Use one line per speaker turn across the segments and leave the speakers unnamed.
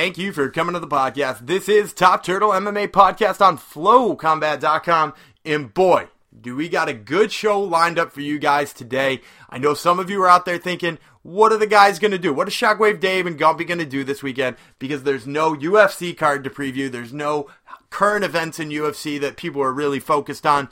thank you for coming to the podcast. This is Top Turtle MMA podcast on flowcombat.com. And boy, do we got a good show lined up for you guys today. I know some of you are out there thinking, what are the guys going to do? What is Shockwave Dave and Gumpy going to do this weekend? Because there's no UFC card to preview. There's no current events in UFC that people are really focused on.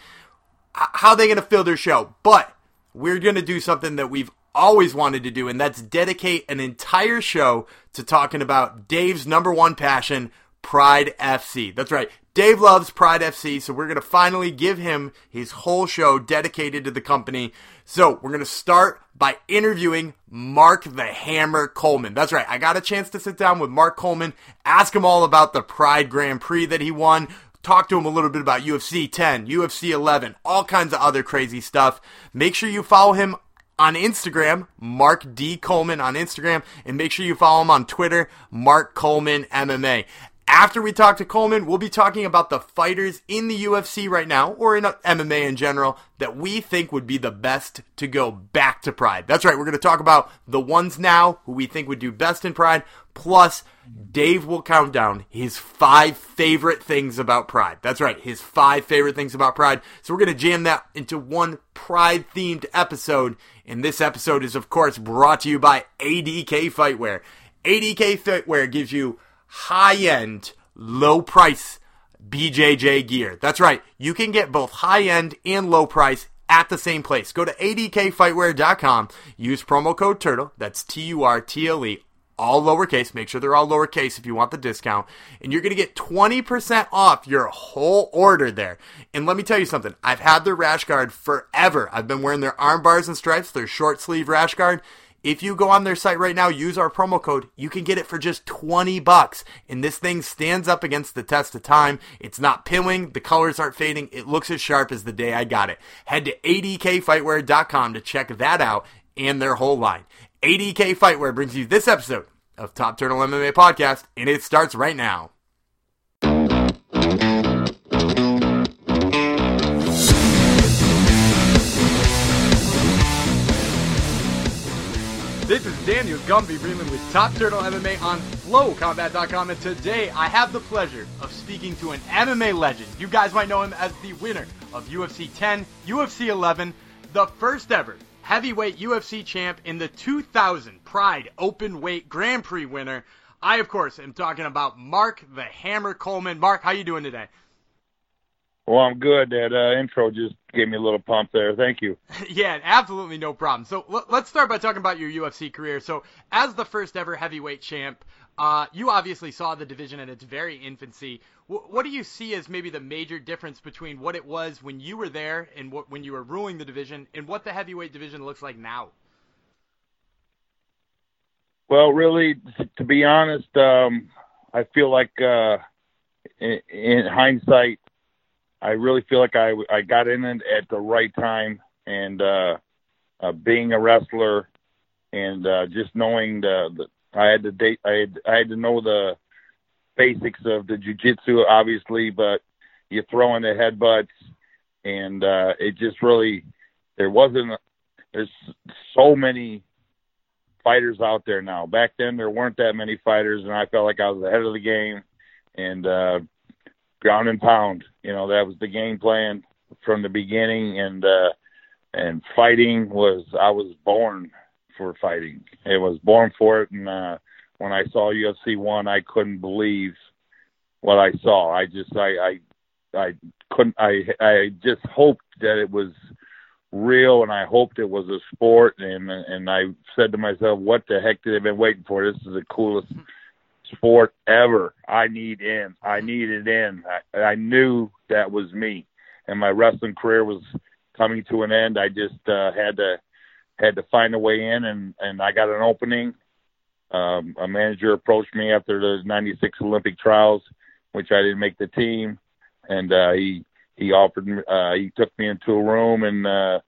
How are they going to fill their show? But we're going to do something that we've always wanted to do, and that's dedicate an entire show to talking about Dave's number one passion, Pride FC. That's right. Dave loves Pride FC, so we're going to finally give him his whole show dedicated to the company. So we're going to start by interviewing Mark the Hammer Coleman. That's right. I got a chance to sit down with Mark Coleman, ask him all about the Pride Grand Prix that he won, talk to him a little bit about UFC 10, UFC 11, all kinds of other crazy stuff. Make sure you follow him on Instagram, Mark D. Coleman on Instagram, and make sure you follow him on Twitter, Mark Coleman MMA. After we talk to Coleman, we'll be talking about the fighters in the UFC right now, or in MMA in general, that we think would be the best to go back to Pride. That's right, we're going to talk about the ones now who we think would do best in Pride, plus Dave will count down his five favorite things about Pride. That's right, his five favorite things about Pride. So we're going to jam that into one Pride themed episode. And this episode is, of course, brought to you by ADK Fightwear. ADK Fightwear gives you high end, low price BJJ gear. That's right. You can get both high end and low price at the same place. Go to adkfightwear.com. Use promo code TURTLE. That's T U R T L E. All lowercase. Make sure they're all lowercase if you want the discount. And you're going to get 20% off your whole order there. And let me tell you something. I've had their rash guard forever. I've been wearing their arm bars and stripes, their short sleeve rash guard. If you go on their site right now, use our promo code, you can get it for just 20 bucks. And this thing stands up against the test of time. It's not pilling, the colors aren't fading. It looks as sharp as the day I got it. Head to adkfightwear.com to check that out and their whole line. ADK Fightwear brings you this episode of Top Turtle MMA Podcast, and it starts right now. This is Daniel Gumby Breland with Top Turtle MMA on FlowCombat.com, and today I have the pleasure of speaking to an MMA legend. You guys might know him as the winner of UFC 10, UFC 11, the first ever heavyweight UFC champ in the 2000 Pride Open Weight Grand Prix winner. I, of course, am talking about Mark the Hammer Coleman. Mark, how you doing today?
Well, I'm good. That uh, intro just gave me a little pump there. Thank you.
yeah, absolutely no problem. So l- let's start by talking about your UFC career. So, as the first ever heavyweight champ, uh, you obviously saw the division in its very infancy. W- what do you see as maybe the major difference between what it was when you were there and what, when you were ruling the division, and what the heavyweight division looks like now?
Well, really, to be honest, um, I feel like uh, in, in hindsight, I really feel like I I got in it at the right time, and uh, uh, being a wrestler, and uh, just knowing the, the I had to date I had I had to know the basics of the jujitsu, obviously, but you throw in the headbutts, and uh, it just really there wasn't there's so many fighters out there now. Back then there weren't that many fighters, and I felt like I was ahead of the game, and uh, ground and pound. You know, that was the game plan from the beginning, and uh, and fighting was I was born for fighting. It was born for it, and uh, when I saw UFC one, I couldn't believe what I saw. I just I I I couldn't I I just hoped that it was real and I hoped it was a sport and and I said to myself, what the heck did they been waiting for? This is the coolest sport ever. I need in. I needed in. I, I knew that was me, and my wrestling career was coming to an end. I just uh, had to had to find a way in, and and I got an opening. Um, a manager approached me after the '96 Olympic trials, which I didn't make the team, and uh, he he offered me. Uh, he took me into a room and uh,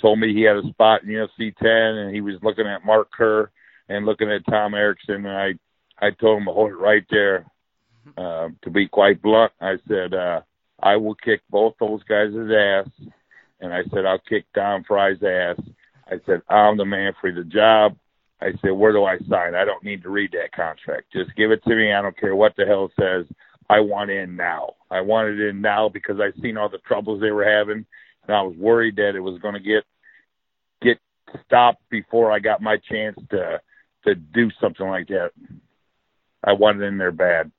told me he had a spot in UFC 10, and he was looking at Mark Kerr and looking at Tom Erickson, and I I told him to hold it right there. Uh, to be quite blunt, I said, uh, I will kick both those guys' ass. And I said, I'll kick Don Frye's ass. I said, I'm the man for the job. I said, where do I sign? I don't need to read that contract. Just give it to me. I don't care what the hell it says. I want in now. I wanted in now because I seen all the troubles they were having, and I was worried that it was going to get get stopped before I got my chance to to do something like that. I wanted in there bad.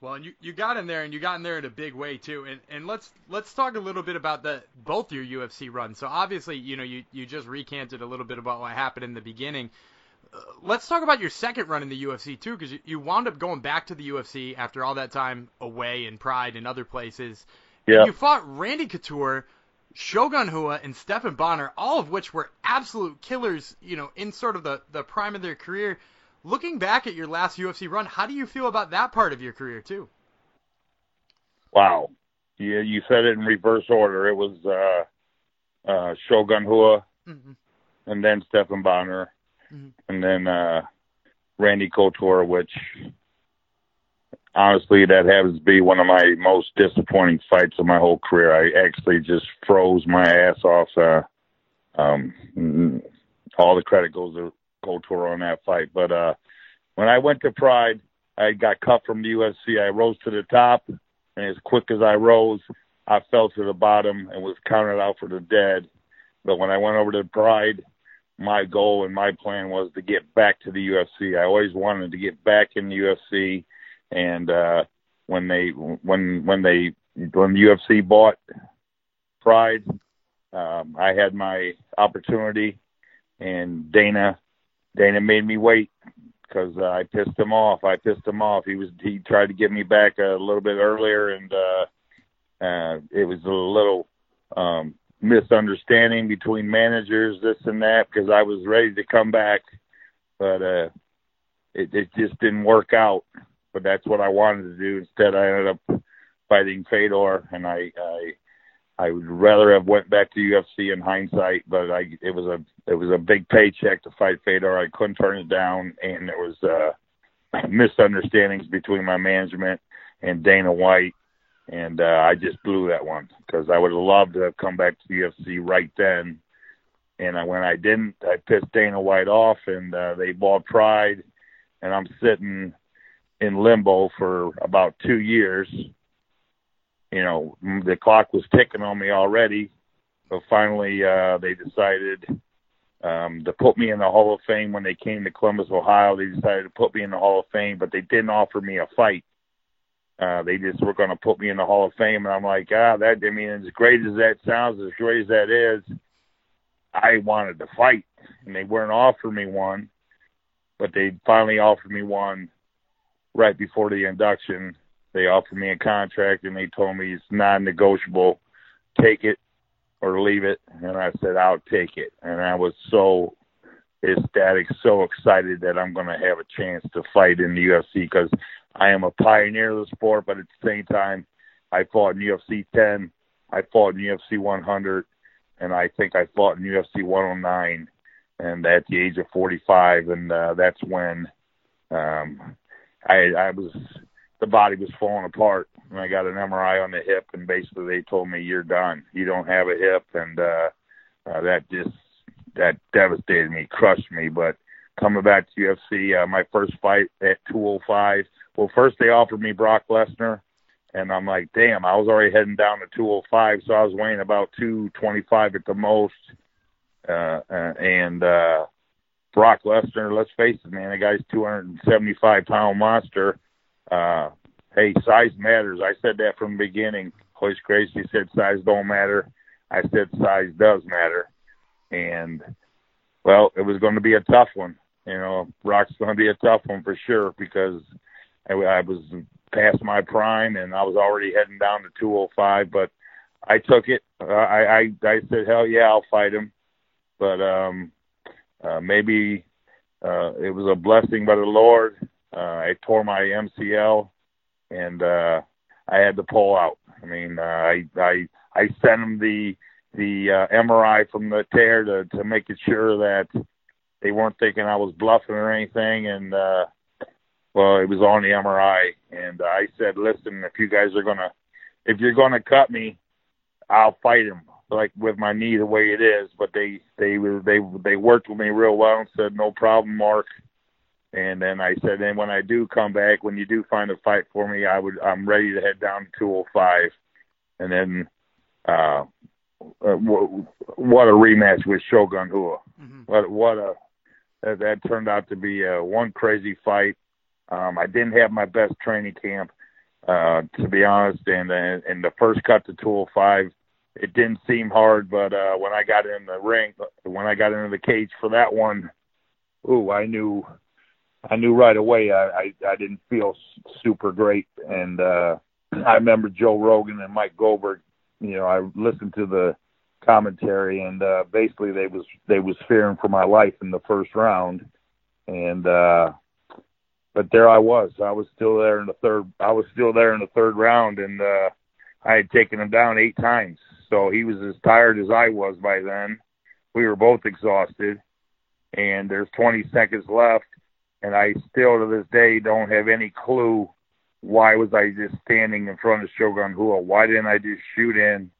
Well, and you, you got in there, and you got in there in a big way too. And and let's let's talk a little bit about the both your UFC runs. So obviously, you know, you you just recanted a little bit about what happened in the beginning. Uh, let's talk about your second run in the UFC too, because you, you wound up going back to the UFC after all that time away in Pride and other places.
Yeah.
You fought Randy Couture, Shogun Rua, and Stephan Bonnar, all of which were absolute killers, you know, in sort of the, the prime of their career. Looking back at your last UFC run, how do you feel about that part of your career too?
Wow. Yeah, you said it in reverse order. It was uh, uh, Shogun Rua, mm-hmm. and then Stephan Bonnar, mm-hmm. and then uh, Randy Couture, which honestly, that happens to be one of my most disappointing fights of my whole career. I actually just froze my ass off. Uh, um, all the credit goes to Couture on that fight. But uh, when I went to Pride, I got cut from the UFC. I rose to the top, and as quick as I rose, I fell to the bottom and was counted out for the dead. But when I went over to Pride, my goal and my plan was to get back to the UFC. I always wanted to get back in the UFC, and uh, when they when when they when the UFC bought Pride, um, I had my opportunity, and Dana Dana made me wait because uh, I pissed him off. I pissed him off. He was he tried to get me back a little bit earlier, and uh, uh, it was a little um, misunderstanding between managers, this and that, because I was ready to come back, but uh, it, it just didn't work out. But that's what I wanted to do. Instead, I ended up fighting Fedor, and I, I I would rather have went back to UFC in hindsight, but I it was a it was a big paycheck to fight Fedor. I couldn't turn it down, and there was uh, misunderstandings between my management and Dana White, and uh, I just blew that one because I would have loved to have come back to UFC right then. And I, when I didn't, I pissed Dana White off, and uh, they bought Pride, and I'm sitting in limbo for about two years you know, the clock was ticking on me already. But finally, uh, they decided um, to put me in the Hall of Fame when they came to Columbus, Ohio. They decided to put me in the Hall of Fame, but they didn't offer me a fight. Uh, they just were going to put me in the Hall of Fame, and I'm like, ah, that. I mean, as great as that sounds, as great as that is, I wanted to fight, and they weren't offering me one, but they finally offered me one right before the induction, they offered me a contract and they told me it's non-negotiable. Take it or leave it. And I said, I'll take it. And I was so ecstatic, so excited that I'm going to have a chance to fight in the UFC because I am a pioneer of the sport, but at the same time, I fought in UFC 10, I fought in UFC 100, and I think I fought in UFC 109, and at the age of 45, and uh, that's when um, I, I was the body was falling apart and I got an MRI on the hip and basically they told me you're done. You don't have a hip and uh, uh that just that devastated me, crushed me, but coming back to UFC, uh, my first fight at 205. Well, first they offered me Brock Lesnar and I'm like, "Damn, I was already heading down to 205, so I was weighing about 225 at the most." Uh, uh and uh Brock Lesnar, let's face it, man, the guy's 275 pound monster uh, hey, size matters. I said that from the beginning. Royce Gracie said size don't matter. I said size does matter. And, well, it was going to be a tough one. You know, Rock's going to be a tough one for sure because I, I was past my prime and I was already heading down to 205. But I took it. Uh, I, I I said, hell yeah, I'll fight him. But um, uh, maybe uh, it was a blessing by the Lord uh, I tore my MCL, and uh, I had to pull out. I mean, uh, I I I sent him the the uh, MRI from the tear to to make it sure that they weren't thinking I was bluffing or anything. And uh, well, it was on the MRI, and I said, "Listen, if you guys are gonna, if you're gonna cut me, I'll fight him. like with my knee the way it is, but they they they they worked with me real well and said no problem, Mark. And then I said, and when I do come back, when you do find a fight for me, I would I'm ready to head down to 205. And then uh, uh what a rematch with Shogun Rua. Mm-hmm. What what a that, that turned out to be a one crazy fight. Um, I didn't have my best training camp, uh, to be honest. And and the first cut to 205, it didn't seem hard, but uh, when I got in the ring, when I got into the cage for that one, ooh, I knew, I knew right away. I I, I didn't feel super great, and uh, I remember Joe Rogan and Mike Goldberg. You know, I listened to the commentary, and uh, basically they was they was fearing for my life in the first round, and uh, but there I was. I was still there in the third. I was still there in the third round, and uh, I had taken him down eight times. So he was as tired as I was by then. We were both exhausted, and there's 20 seconds left, and I still to this day don't have any clue why was I just standing in front of Shogun Rua? Why didn't I just shoot in,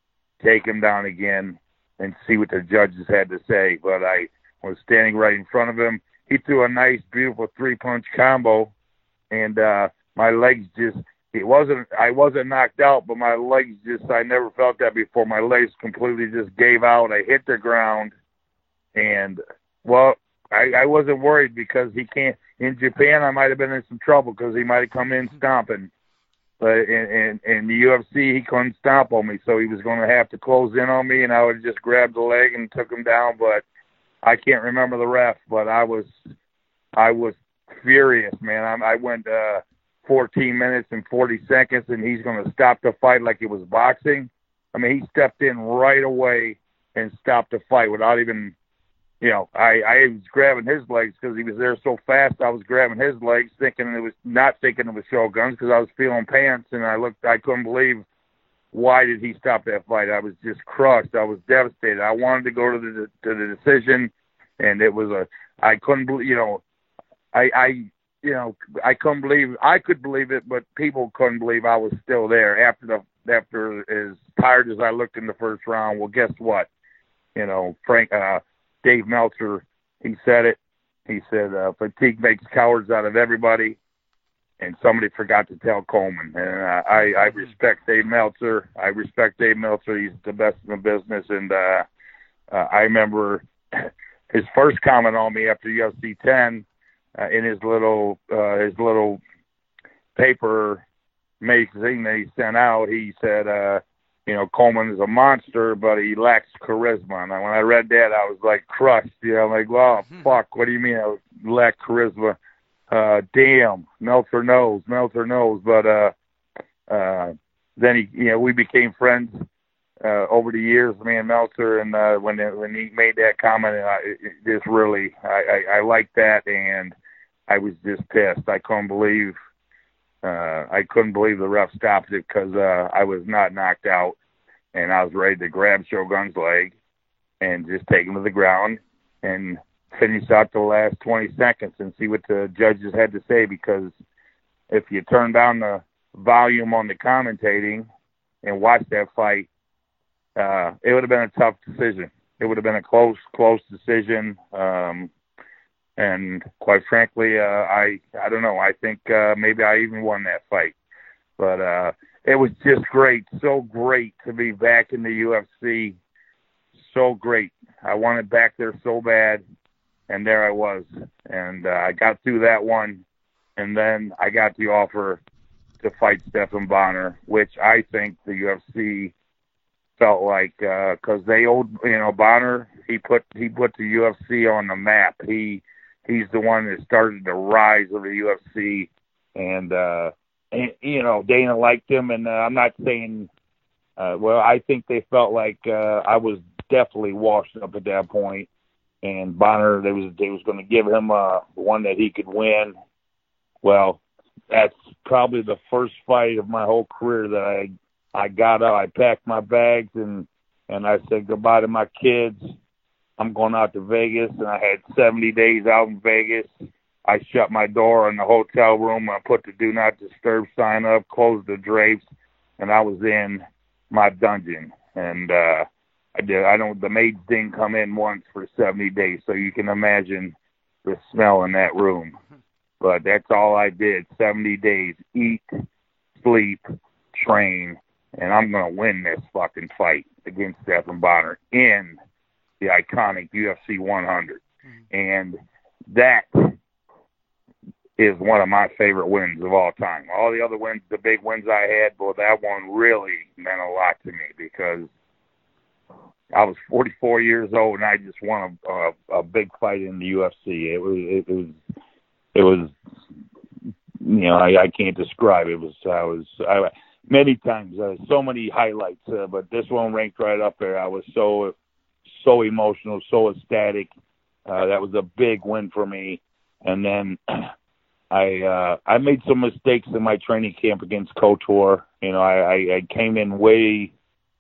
take him down again, and see what the judges had to say? But I was standing right in front of him. He threw a nice, beautiful three punch combo, and uh, my legs just it wasn't I wasn't knocked out, but my legs just I never felt that before. My legs completely just gave out. I hit the ground, and well, I, I wasn't worried because he can't. In Japan, I might have been in some trouble because he might have come in stomping, but in, in in the UFC, he couldn't stomp on me, so he was going to have to close in on me, and I would have just grab the leg and took him down. But I can't remember the ref, but I was I was furious, man. I, I went. uh 14 minutes and 40 seconds and he's going to stop the fight like it was boxing. I mean, he stepped in right away and stopped the fight without even, you know, I, I was grabbing his legs because he was there so fast. I was grabbing his legs thinking it was not thinking it was Shogun's because I was feeling pants and I looked, I couldn't believe why did he stop that fight? I was just crushed. I was devastated. I wanted to go to the to the decision, and it was a I couldn't believe you know I I you know, I couldn't believe I could believe it, but people couldn't believe I was still there after the after as tired as I looked in the first round. Well, guess what? You know, Frank uh Dave Meltzer, he said it. He said uh, fatigue makes cowards out of everybody, and somebody forgot to tell Coleman. And uh, I I respect Dave Meltzer. I respect Dave Meltzer. He's the best in the business, and uh, uh, I remember his first comment on me after UFC 10 uh, in his little uh, his little paper magazine that he sent out, he said, uh, you know, Coleman is a monster, but he lacks charisma. And when I read that, I was like crushed. You know, like, well, mm-hmm. fuck, what do you mean I lack charisma? Uh, damn, Meltzer knows, Meltzer knows. But uh, uh, then he, you know, we became friends uh, over the years, me and Meltzer, and uh, when when he made that comment, I, it, just really, I, I, I like that, and I was just pissed. I couldn't believe uh, I couldn't believe the ref stopped it because uh, I was not knocked out, and I was ready to grab Shogun's leg and just take him to the ground and finish out the last 20 seconds and see what the judges had to say. Because if you turn down the volume on the commentating and watch that fight, uh, it would have been a tough decision. It would have been a close, close decision. Um, and quite frankly, uh, I I don't know. I think uh, maybe I even won that fight, but uh, it was just great, so great to be back in the UFC. So great. I wanted back there so bad, and there I was, and uh, I got through that one, and then I got the offer to fight Stephan Bonnar, which I think the UFC felt like because uh, they owed you know Bonnar he put he put the UFC on the map. He he's the one that started the rise of the UFC, and uh, and, you know Dana liked him, and uh, I'm not saying, uh, well, I think they felt like uh, I was definitely washed up at that point. and Bonnar they was they was going to give him uh, one that he could win. Well, that's probably the first fight of my whole career that I I got up. I packed my bags and and I said goodbye to my kids I'm going out to Vegas, and I had 70 days out in Vegas. I shut my door in the hotel room. I put the do not disturb sign up, closed the drapes, and I was in my dungeon. And uh, I did. I don't. The maids didn't come in once for 70 days, so you can imagine the smell in that room. But that's all I did. 70 days. Eat, sleep, train, and I'm gonna win this fucking fight against Stephan Bonnar in the iconic UFC 100, mm-hmm. and that is one of my favorite wins of all time. All the other wins, the big wins I had, but that one really meant a lot to me because I was 44 years old and I just won a, a, a big fight in the UFC. It was it, was it was you know I, I can't describe it. was I was I many times uh, so many highlights, uh, but this one ranked right up there. I was so so emotional, so ecstatic. Uh, that was a big win for me. And then I uh, I made some mistakes in my training camp against Couture. You know, I, I, I came in way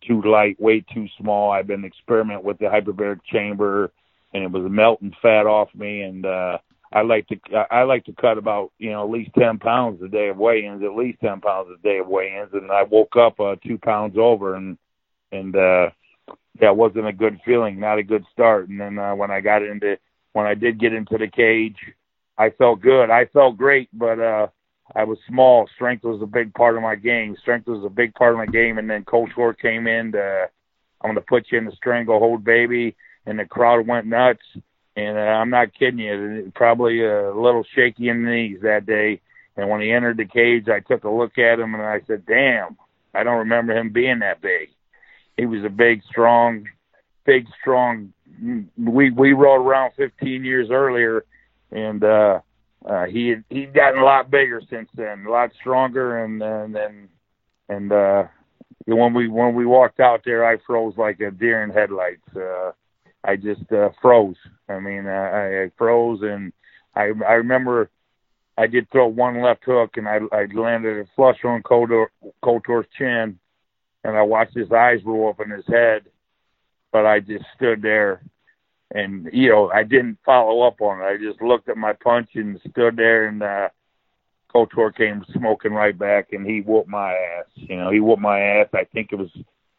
too light, way too small. I've been experimenting with the hyperbaric chamber, and it was melting fat off me. And uh, I like to I like to cut about you know at least ten pounds a day of weigh-ins, at least ten pounds a day of weigh-ins. And I woke up uh, two pounds over, and and uh, that wasn't a good feeling, not a good start. And then uh, when I got into when I did get into the cage, I felt good. I felt great, but uh, I was small. Strength was a big part of my game. Strength was a big part of my game. And then Couture came in to, I'm going to put you in the stranglehold, baby. And the crowd went nuts. And uh, I'm not kidding you, probably a little shaky in the knees that day. And when he entered the cage, I took a look at him and I said, damn, I don't remember him being that big. He was a big, strong, big, strong. We we rode around 15 years earlier, and uh, uh, he had, he'd gotten a lot bigger since then, a lot stronger, and and and, and uh, when we when we walked out there, I froze like a deer in headlights. Uh, I just uh, froze. I mean, uh, I, I froze, and I I remember I did throw one left hook, and I I landed a flush on Couture, Couture's chin, and I watched his eyes roll up in his head, but I just stood there and you know I didn't follow up on it. I just looked at my punch and stood there, and uh, Couture came smoking right back, and he whooped my ass. You know, he whooped my ass. I think it was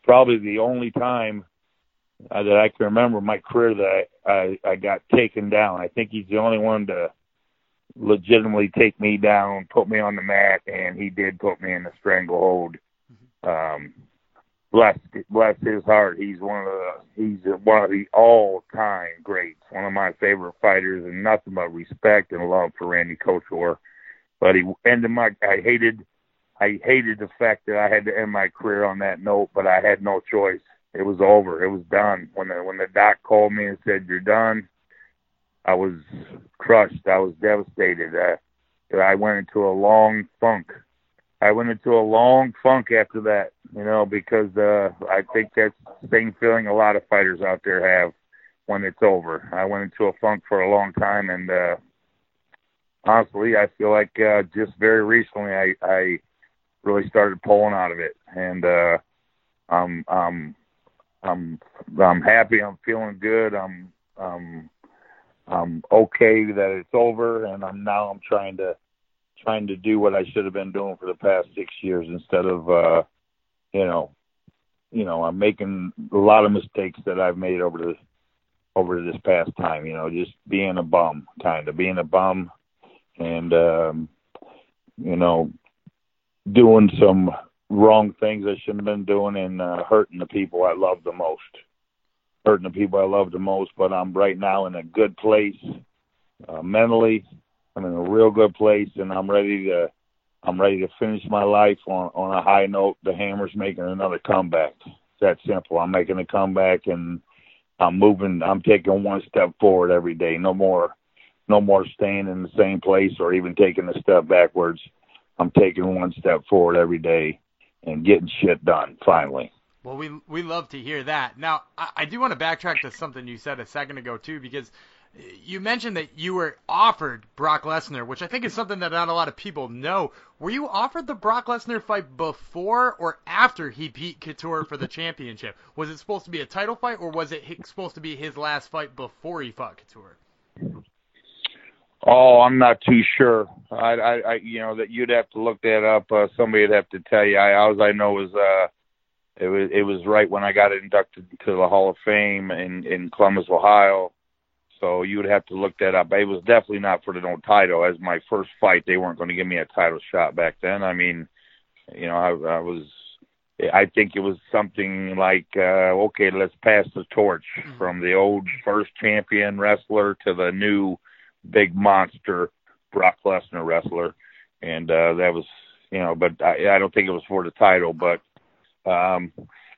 probably the only time uh, that I can remember in my career that I, I I got taken down. I think he's the only one to legitimately take me down, put me on the mat, and he did put me in the stranglehold. Mm-hmm. Um, bless bless his heart. He's one of the he's one of the all time greats. One of my favorite fighters, and nothing but respect and love for Randy Couture. But he ended my. I hated, I hated the fact that I had to end my career on that note. But I had no choice. It was over. It was done. When the when the doc called me and said you're done, I was crushed. I was devastated. Uh, I went into a long funk I went into a long funk after that, you know, because uh, I think that's the same feeling a lot of fighters out there have when it's over. I went into a funk for a long time, and uh, honestly, I feel like uh, just very recently I, I really started pulling out of it, and uh, I'm I'm I'm I'm happy. I'm feeling good. I'm I'm I'm okay that it's over, and I'm now I'm trying to trying to do what I should have been doing for the past six years instead of, uh, you know, you know, I'm making a lot of mistakes that I've made over the over this past time. You know, just being a bum, kind of being a bum, and um, you know, doing some wrong things I shouldn't have been doing, and uh, hurting the people I love the most. Hurting the people I love the most, but I'm right now in a good place uh, mentally I'm in a real good place, and I'm ready to I'm ready to finish my life on on a high note. The Hammer's making another comeback. It's that simple. I'm making a comeback, and I'm moving. I'm taking one step forward every day. No more, no more staying in the same place or even taking a step backwards. I'm taking one step forward every day and getting shit done finally.
Well, we we love to hear that. Now, I, I do want to backtrack to something you said a second ago too, because you mentioned that you were offered Brock Lesnar, which I think is something that not a lot of people know. Were you offered the Brock Lesnar fight before or after he beat Couture for the championship? Was it supposed to be a title fight, or was it supposed to be his last fight before he fought Couture?
Oh, I'm not too sure. I, I, I you know, that you'd have to look that up. Uh, somebody'd have to tell you. I, all I know is uh, it was it was right when I got inducted to the Hall of Fame in in Columbus, Ohio. So you would have to look that up. It was definitely not for the no title. As my first fight, they weren't going to give me a title shot back then. I mean, you know, I, I was. I think it was something like, uh, okay, let's pass the torch mm-hmm. from the old first champion wrestler to the new big monster Brock Lesnar wrestler, and uh, that was, you know, but I, I don't think it was for the title, but um,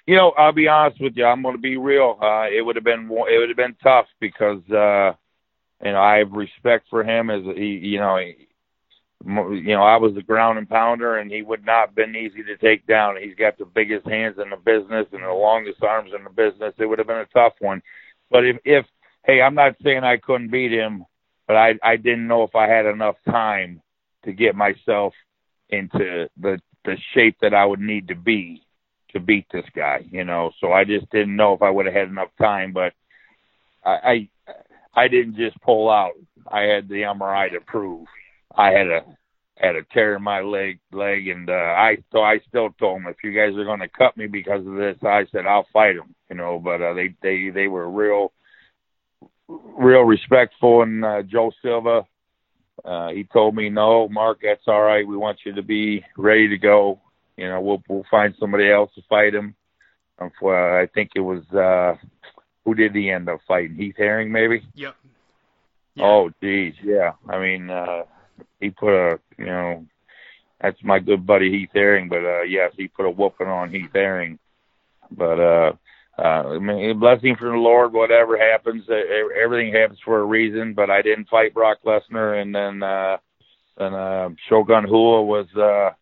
you know, I'll be honest with you. I'm going to be real. Uh, it would have been it would have been tough because uh, you know I have respect for him as he, you know, he, you know I was the ground and pounder, and he would not have been easy to take down. He's got the biggest hands in the business and the longest arms in the business. It would have been a tough one. But if if hey, I'm not saying I couldn't beat him, but I I didn't know if I had enough time to get myself into the the shape that I would need to be to beat this guy, you know. So I just didn't know if I would have had enough time, but I I, I didn't just pull out. I had the MRI to prove I had a had a tear in my leg leg, and uh, I so I still told them if you guys are going to cut me because of this, I said I'll fight them, you know. But uh, they they they were real real respectful, and uh, Joe Silva. Uh, he told me, "No, Mark, that's all right. We want you to be ready to go you know, we'll we'll find somebody else to fight him. Um, for, uh, I think it was uh, who did he end up fighting? Heath Herring, maybe.
Yep.
Yeah. Oh, geez, yeah. I mean, uh, he put a, you know, that's my good buddy Heath Herring, but uh, yes, he put a whooping on Heath Herring. But uh, uh, I mean, blessing from the Lord. Whatever happens, everything happens for a reason. But I didn't fight Brock Lesnar, and then uh, then uh, Shogun Rua was. Uh,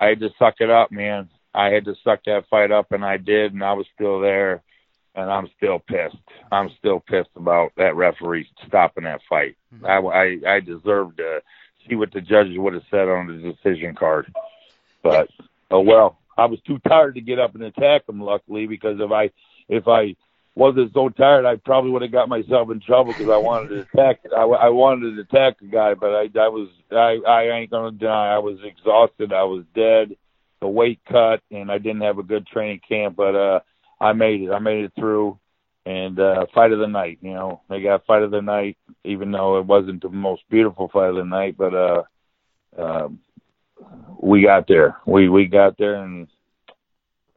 I had to suck it up, man. I had to suck that fight up, and I did, and I was still there, and I'm still pissed. I'm still pissed about that referee stopping that fight. Mm-hmm. I, I I deserved to see what the judges would have said on the decision card, but oh well. I was too tired to get up and attack him. Luckily, because if I if I wasn't so tired, I probably would have got myself in trouble because I wanted to attack. I, I wanted to attack the guy, but I, I was, I, I ain't gonna deny, I was exhausted. I was dead. The weight cut, and I didn't have a good training camp, but uh, I made it. I made it through, and uh, fight of the night. You know, they got fight of the night, even though it wasn't the most beautiful fight of the night, but uh, uh, we got there. We we got there, and.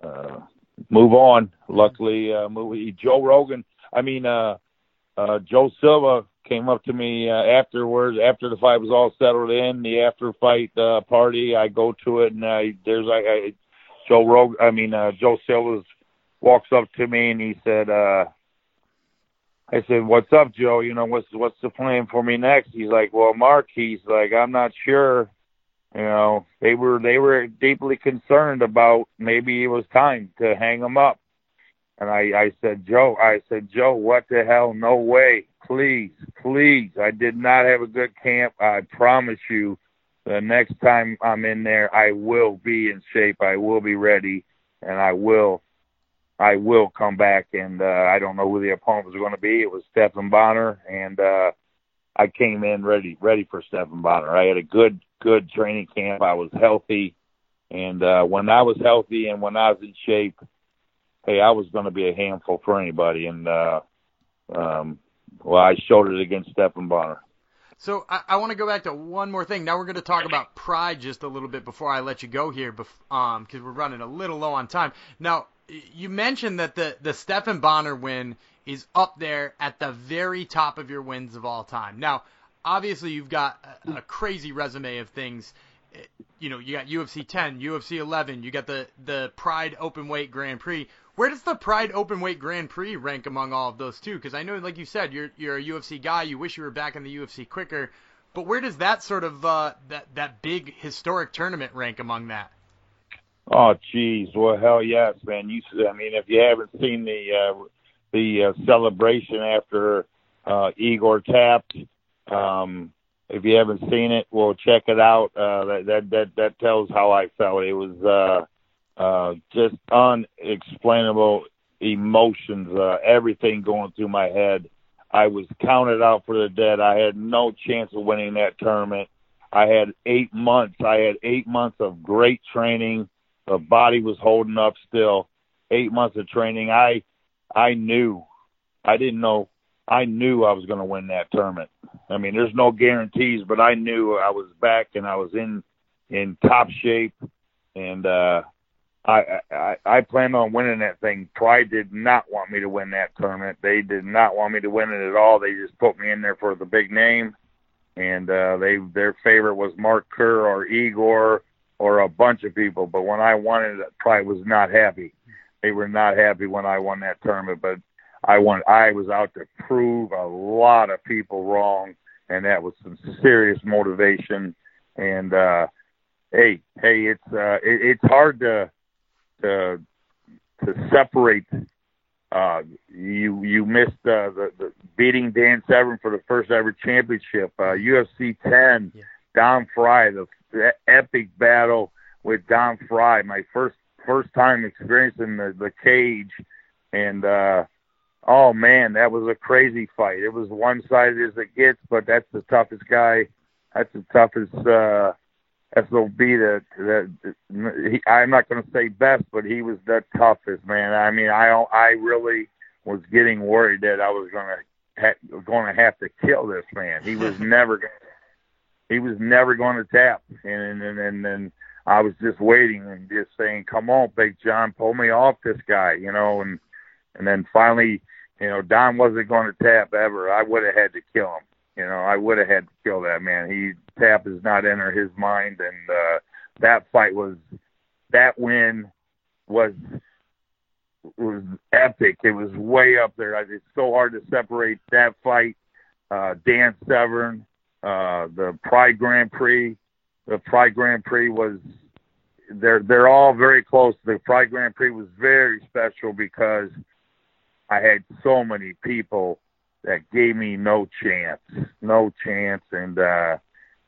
Uh, move on. Luckily, uh, Joe Rogan. I mean, uh, uh, Joe Silva came up to me uh, afterwards, after the fight was all settled in, the after fight uh, party. I go to it, and I, there's like I, Joe Rogan. I mean, uh, Joe Silva walks up to me and he said, uh, I said, "What's up, Joe? You know, what's what's the plan for me next?" He's like, "Well, Mark," he's like, "I'm not sure." You know they were they were deeply concerned about maybe it was time to hang him up. And i i said joe i said joe what the hell? No way. Please please. I did not have a good camp. I promise you the next time i'm in there i will be in shape. I will be ready. And i will i will come back. And uh i don't know who the opponent was going to be. It was stephan bonnar. And uh I came in ready, ready for Stephan Bonnar. I had a good good training camp. I was healthy, and uh, when I was healthy and when I was in shape, hey, I was going to be a handful for anybody. And uh, um, well, I showed it against Stephan Bonnar.
So I, I want to go back to one more thing. Now we're going to talk about pride just a little bit before I let you go here, because um, we're running a little low on time. Now you mentioned that the the Stephan Bonnar win is up there at the very top of your wins of all time. Now obviously you've got a, a crazy resume of things. You know, you got UFC 10, UFC 11, you got the the Pride Openweight Grand Prix. Where does the Pride Openweight Grand Prix rank among all of those two? Because I know, like you said, you're you're a UFC guy. You wish you were back in the UFC quicker. But where does that sort of uh, that that big historic tournament rank among that?
Oh, geez. Well, hell yes, man. You, I mean, if you haven't seen the uh, the uh, celebration after uh, Igor tapped um, if you haven't seen it, well, check it out. Uh, that, that that that tells how I felt. It was uh, uh, just unexplainable emotions. Uh, everything going through my head. I was counted out for the dead. I had no chance of winning that tournament. I had eight months. I had eight months of great training. The body was holding up still, eight months of training, I I knew, I didn't know, I knew I was going to win that tournament. I mean, there's no guarantees, but I knew I was back and I was in in top shape, and uh, I, I I planned on winning that thing. Pride did not want me to win that tournament. They did not want me to win it at all. They just put me in there for the big name, and uh, they their favorite was Mark Kerr or Igor or a bunch of people. But when I won it, Pride was not happy. They were not happy when I won that tournament. But I won. I was out to prove a lot of people wrong, and that was some serious motivation. And uh, hey, hey, it's uh, it, it's hard to to to separate. Uh, you you missed uh, the, the beating Dan Severn for the first ever championship. Uh, UFC 10, yeah. Don Frye, the, the epic battle with Don Frye. My first first time experiencing the the cage, and uh, oh man, that was a crazy fight. It was one sided as it gets, but that's the toughest guy. That's the toughest. Uh, SOB that that he, I'm not going to say best, but he was the toughest man. I mean, I I really was getting worried that I was going to ha- going to have to kill this man. He was never going he was never going to tap, and and and and I was just waiting and just saying, "Come on, Big John, pull me off this guy," you know, and and then finally, you know, Don wasn't going to tap ever. I would have had to kill him. You know, I would have had to kill that man. He tap does not enter his mind, and uh, that fight was that win was was epic. It was way up there. It's so hard to separate that fight. Uh, Dan Severn, uh, the Pride Grand Prix. The Pride Grand Prix was they're they're all very close. The Pride Grand Prix was very special because I had so many people that gave me no chance, no chance, and uh,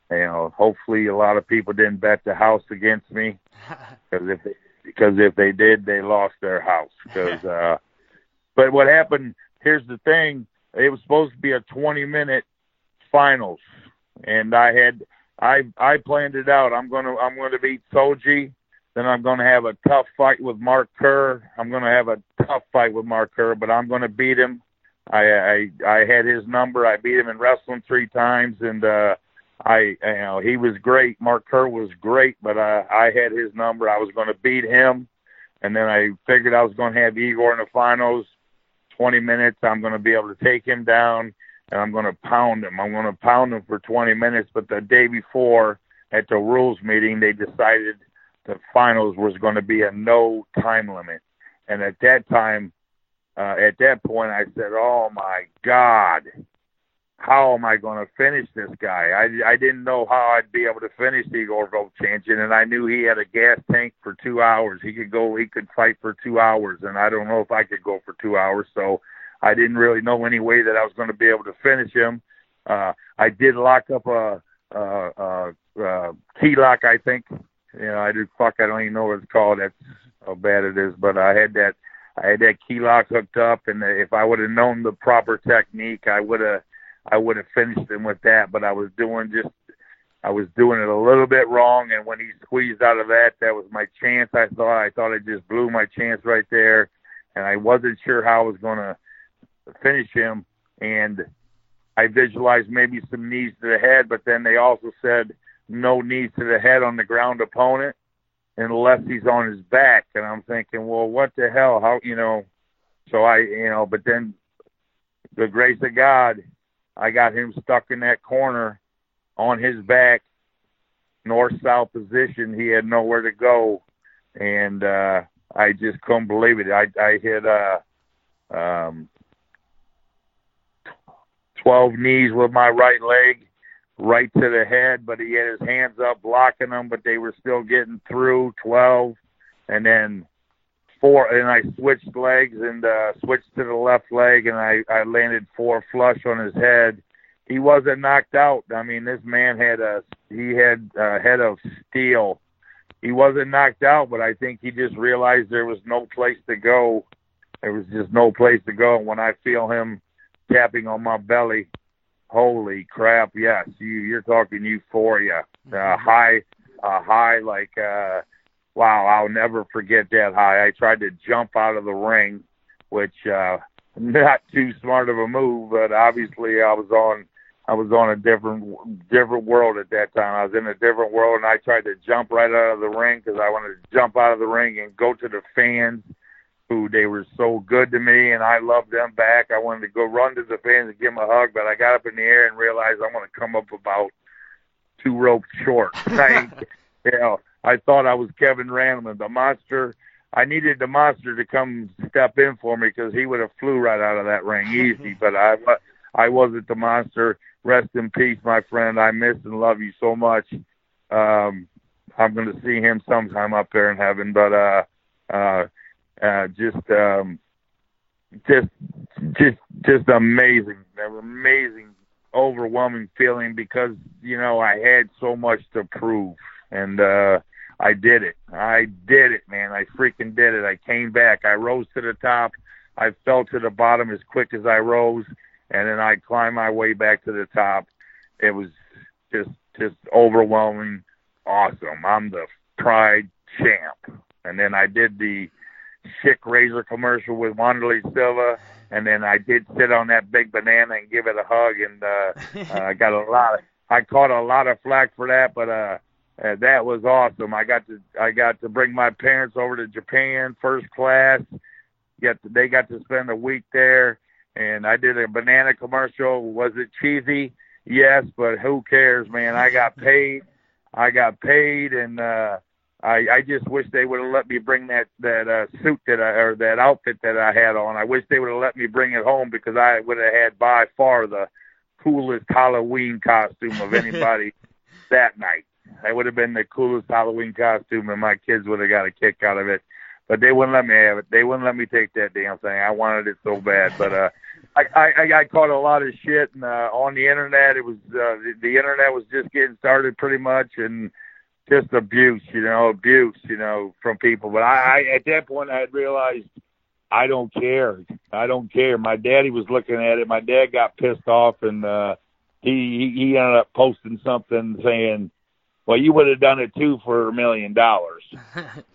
you know, hopefully a lot of people didn't bet the house against me because if they, because if they did, they lost their house. Because, uh, but what happened? Here's the thing: it was supposed to be a 20 minute finals, and I had I I planned it out. I'm gonna I'm gonna beat Shoji. Then I'm going to have a tough fight with Mark Kerr. I'm going to have a tough fight with Mark Kerr, but I'm going to beat him. I, I I had his number. I beat him in wrestling three times, and uh, I you know he was great. Mark Kerr was great, but I I had his number. I was going to beat him, and then I figured I was going to have Igor in the finals. Twenty minutes, I'm going to be able to take him down, and I'm going to pound him. I'm going to pound him for 20 minutes. But the day before, at the rules meeting, they decided the finals was going to be a no time limit, and at that time uh, at that point, I said, "Oh my God, how am I going to finish this guy?" I I didn't know how I'd be able to finish the Igor Vovchanchyn, and I knew he had a gas tank for two hours. He could go, he could fight for two hours, and I don't know if I could go for two hours. So I didn't really know any way that I was going to be able to finish him. Uh, I did lock up a, a, a, a key lock, I think. You know, I do fuck. I don't even know what it's called. That's how bad it is. But I had that I had that key lock hooked up, and if I would have known the proper technique, I would have I would have finished him with that. But I was doing just I was doing it a little bit wrong, and when he squeezed out of that, that was my chance. I thought I thought I just blew my chance right there, and I wasn't sure how I was going to finish him. And I visualized maybe some knees to the head, but then they also said no knees to the head on the ground opponent unless he's on his back. And I'm thinking, well, what the hell? How you know? So I, you know, but then the grace of God, I got him stuck in that corner on his back, north south position. He had nowhere to go, and uh, I just couldn't believe it. I I hit uh um twelve knees with my right leg right to the head, but he had his hands up blocking them, but they were still getting through 12. And then four, and I switched legs and uh, switched to the left leg, and I, I landed four flush on his head. He wasn't knocked out. I mean, this man had a he had a head of steel. He wasn't knocked out, but I think he just realized there was no place to go. There was just no place to go. And when I feel him tapping on my belly, Holy crap! Yes, you you're talking euphoria, uh, high, uh, high like uh, wow, I'll never forget that high. I tried to jump out of the ring, which uh not too smart of a move, but obviously I was on I was on a different different world at that time. I was in a different world, and I tried to jump right out of the ring because I wanted to jump out of the ring and go to the fans, who they were so good to me, and I loved them back. I wanted to go run to the fans and give them a hug, but I got up in the air and realized I'm going to come up about two ropes short. Right? you know, I thought I was Kevin Randleman, the monster. I needed the monster to come step in for me because he would have flew right out of that ring easy. but I, I wasn't the monster. Rest in peace, my friend. I miss and love you so much. Um, I'm going to see him sometime up there in heaven. But uh, uh, uh, just, um, just, just, just amazing, amazing, overwhelming feeling because you know I had so much to prove and uh I did it. I did it, man. I freaking did it. I came back. I rose to the top. I fell to the bottom as quick as I rose, and then I climbed my way back to the top. It was just just overwhelming, awesome. I'm the Pride champ. And then I did the Schick Razor commercial with Wanderlei Silva, and then I did sit on that big banana and give it a hug, and uh, uh, I got a lot. Of, I caught a lot of flack for that, but uh, uh, that was awesome. I got to I got to bring my parents over to Japan first class. Get to, they got to spend a week there, and I did a banana commercial. Was it cheesy? Yes, but who cares, man? I got paid. I got paid, and uh, I I just wish they would have let me bring that that uh, suit that I or that outfit that I had on. I wish they would have let me bring it home because I would have had by far the coolest Halloween costume of anybody that night. I would have been the coolest Halloween costume, and my kids would have got a kick out of it. But they wouldn't let me have it. They wouldn't let me take that damn thing. I wanted it so bad, but uh, I, I I caught a lot of shit, and uh, on the internet, it was uh, the, the internet was just getting started pretty much, and just abuse, you know, abuse, you know, from people. But I, I at that point, I had realized I don't care. I don't care. My daddy was looking at it. My dad got pissed off, and uh, he he ended up posting something saying well, you would have done it too for a million dollars.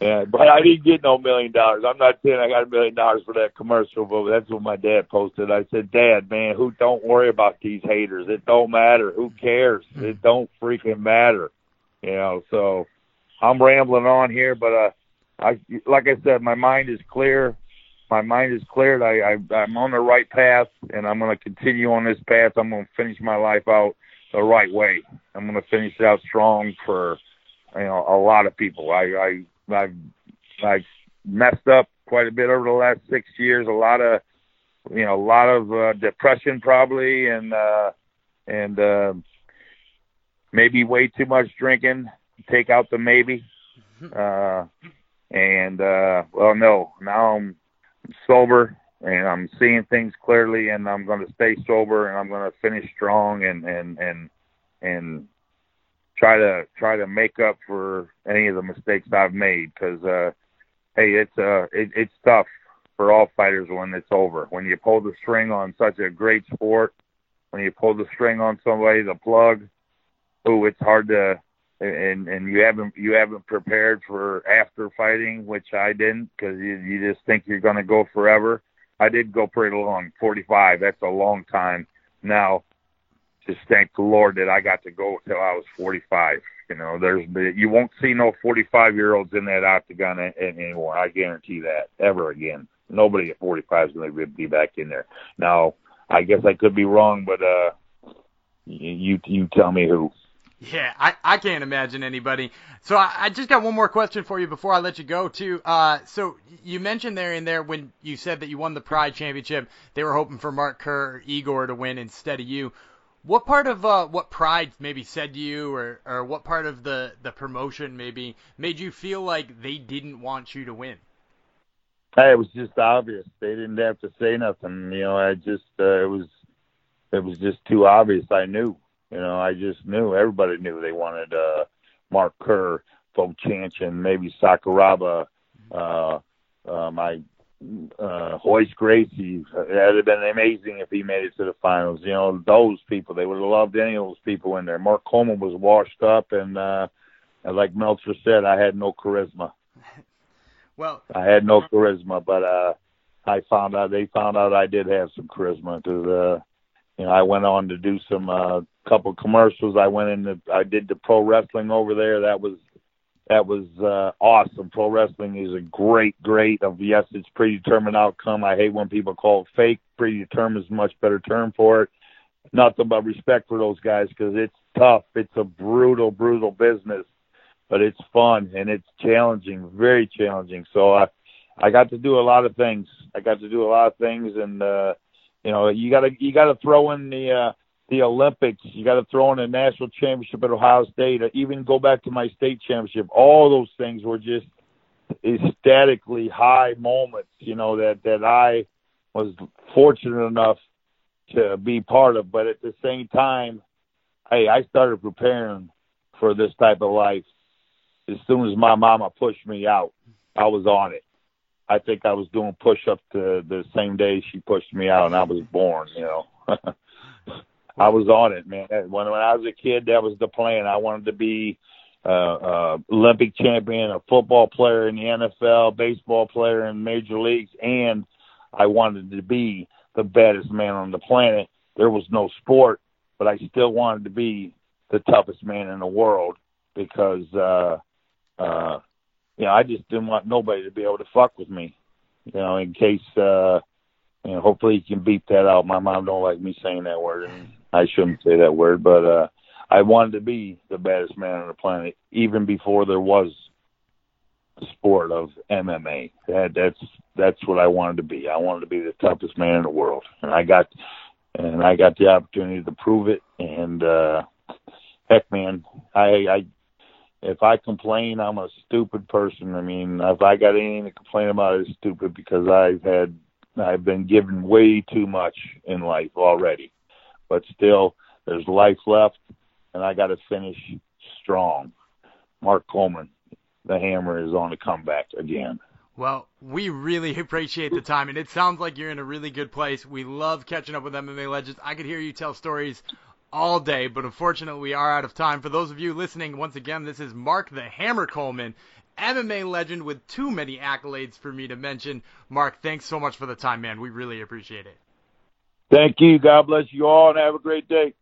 Yeah, but I didn't get no million dollars. I'm not saying I got a million dollars for that commercial, but that's what my dad posted. I said, Dad, man, who don't worry about these haters. It don't matter. Who cares? It don't freaking matter. You know, so I'm rambling on here, but uh I like I said, my mind is clear. My mind is cleared. I, I I'm on the right path and I'm gonna continue on this path. I'm gonna finish my life out the right way. I'm going to finish it out strong for you know a lot of people. I I I've I've messed up quite a bit over the last six years. A lot of you know a lot of uh, depression probably and uh, and uh, maybe way too much drinking. Take out the maybe. Uh, and uh, well, no, now I'm sober and I'm seeing things clearly, and I'm going to stay sober, and I'm going to finish strong, and and and and try to try to make up for any of the mistakes I've made. Because uh, hey, it's uh it, it's tough for all fighters when it's over. When you pull the string on such a great sport, when you pull the string on somebody, the plug, oh, it's hard to. And and you haven't you haven't prepared for after fighting, which I didn't, because you you just think you're going to go forever I did go pretty long, 45. That's a long time. Now, just thank the Lord that I got to go until I was 45. You know, there's you won't see no 45 year olds in that octagon anymore. I guarantee that ever again. Nobody at 45 is going to be back in there. Now, I guess I could be wrong, but uh, you you tell me who.
Yeah, I, I can't imagine anybody. So I, I just got one more question for you before I let you go too. Uh, so you mentioned there in there when you said that you won the Pride Championship, they were hoping for Mark Kerr or Igor to win instead of you. What part of uh, what Pride maybe said to you, or, or what part of the, the promotion maybe made you feel like they didn't want you to win?
Hey, it was just obvious. They didn't have to say nothing. You know, I just uh, it was it was just too obvious. I knew. You know, I just knew everybody knew they wanted uh, Mark Kerr, Vovchanchyn, maybe Sakuraba, uh, uh, my uh, Royce Gracie. It'd have been amazing if he made it to the finals. You know, those people they would have loved any of those people in there. Mark Coleman was washed up, and uh, and like Meltzer said, I had no charisma.
Well,
I had no charisma, but uh, I found out they found out I did have some charisma because uh, you know I went on to do some uh, couple commercials. I went into I did the pro wrestling over there. That was that was uh, awesome. Pro wrestling is a great, great. Of yes, it's predetermined outcome. I hate when people call it fake. Predetermined is a much better term for it. Nothing but respect for those guys because it's tough. It's a brutal, brutal business, but it's fun and it's challenging, very challenging. So I, I got to do a lot of things. I got to do a lot of things, and uh, you know, you gotta you gotta throw in the uh, the Olympics. You got to throw in a national championship at Ohio State. Even go back to my state championship. All those things were just ecstatically high moments. You know that that I was fortunate enough to be part of. But at the same time, hey, I started preparing for this type of life as soon as my mama pushed me out. I was on it. I think I was doing push-ups the the same day she pushed me out, and I was born. You know. I was on it, man. When when I was a kid, that was the plan. I wanted to be uh, uh, Olympic champion, a football player in the NFL, baseball player in major leagues, and I wanted to be the baddest man on the planet. There was no sport, but I still wanted to be the toughest man in the world because uh uh you know, I just didn't want nobody to be able to fuck with me. You know, in case uh you know, hopefully you can beep that out. My mom don't like me saying that word. And I shouldn't say that word, but uh I wanted to be the baddest man on the planet even before there was the sport of MMA. That that's that's what I wanted to be. I wanted to be the toughest man in the world. And I got and I got the opportunity to prove it and uh heck man, I I if I complain, I'm a stupid person. I mean, if I got anything to complain about, it's stupid because I've had I've been given way too much in life already but still, there's life left, and I got to finish strong. Mark Coleman, the hammer is on the comeback again.
Well, we really appreciate the time, and it sounds like you're in a really good place. We love catching up with MMA legends. I could hear you tell stories all day, but unfortunately, we are out of time. For those of you listening, once again, this is Mark the Hammer Coleman, MMA legend with too many accolades for me to mention. Mark, thanks so much for the time, man. We really appreciate it.
Thank you. God bless you all and have a great day.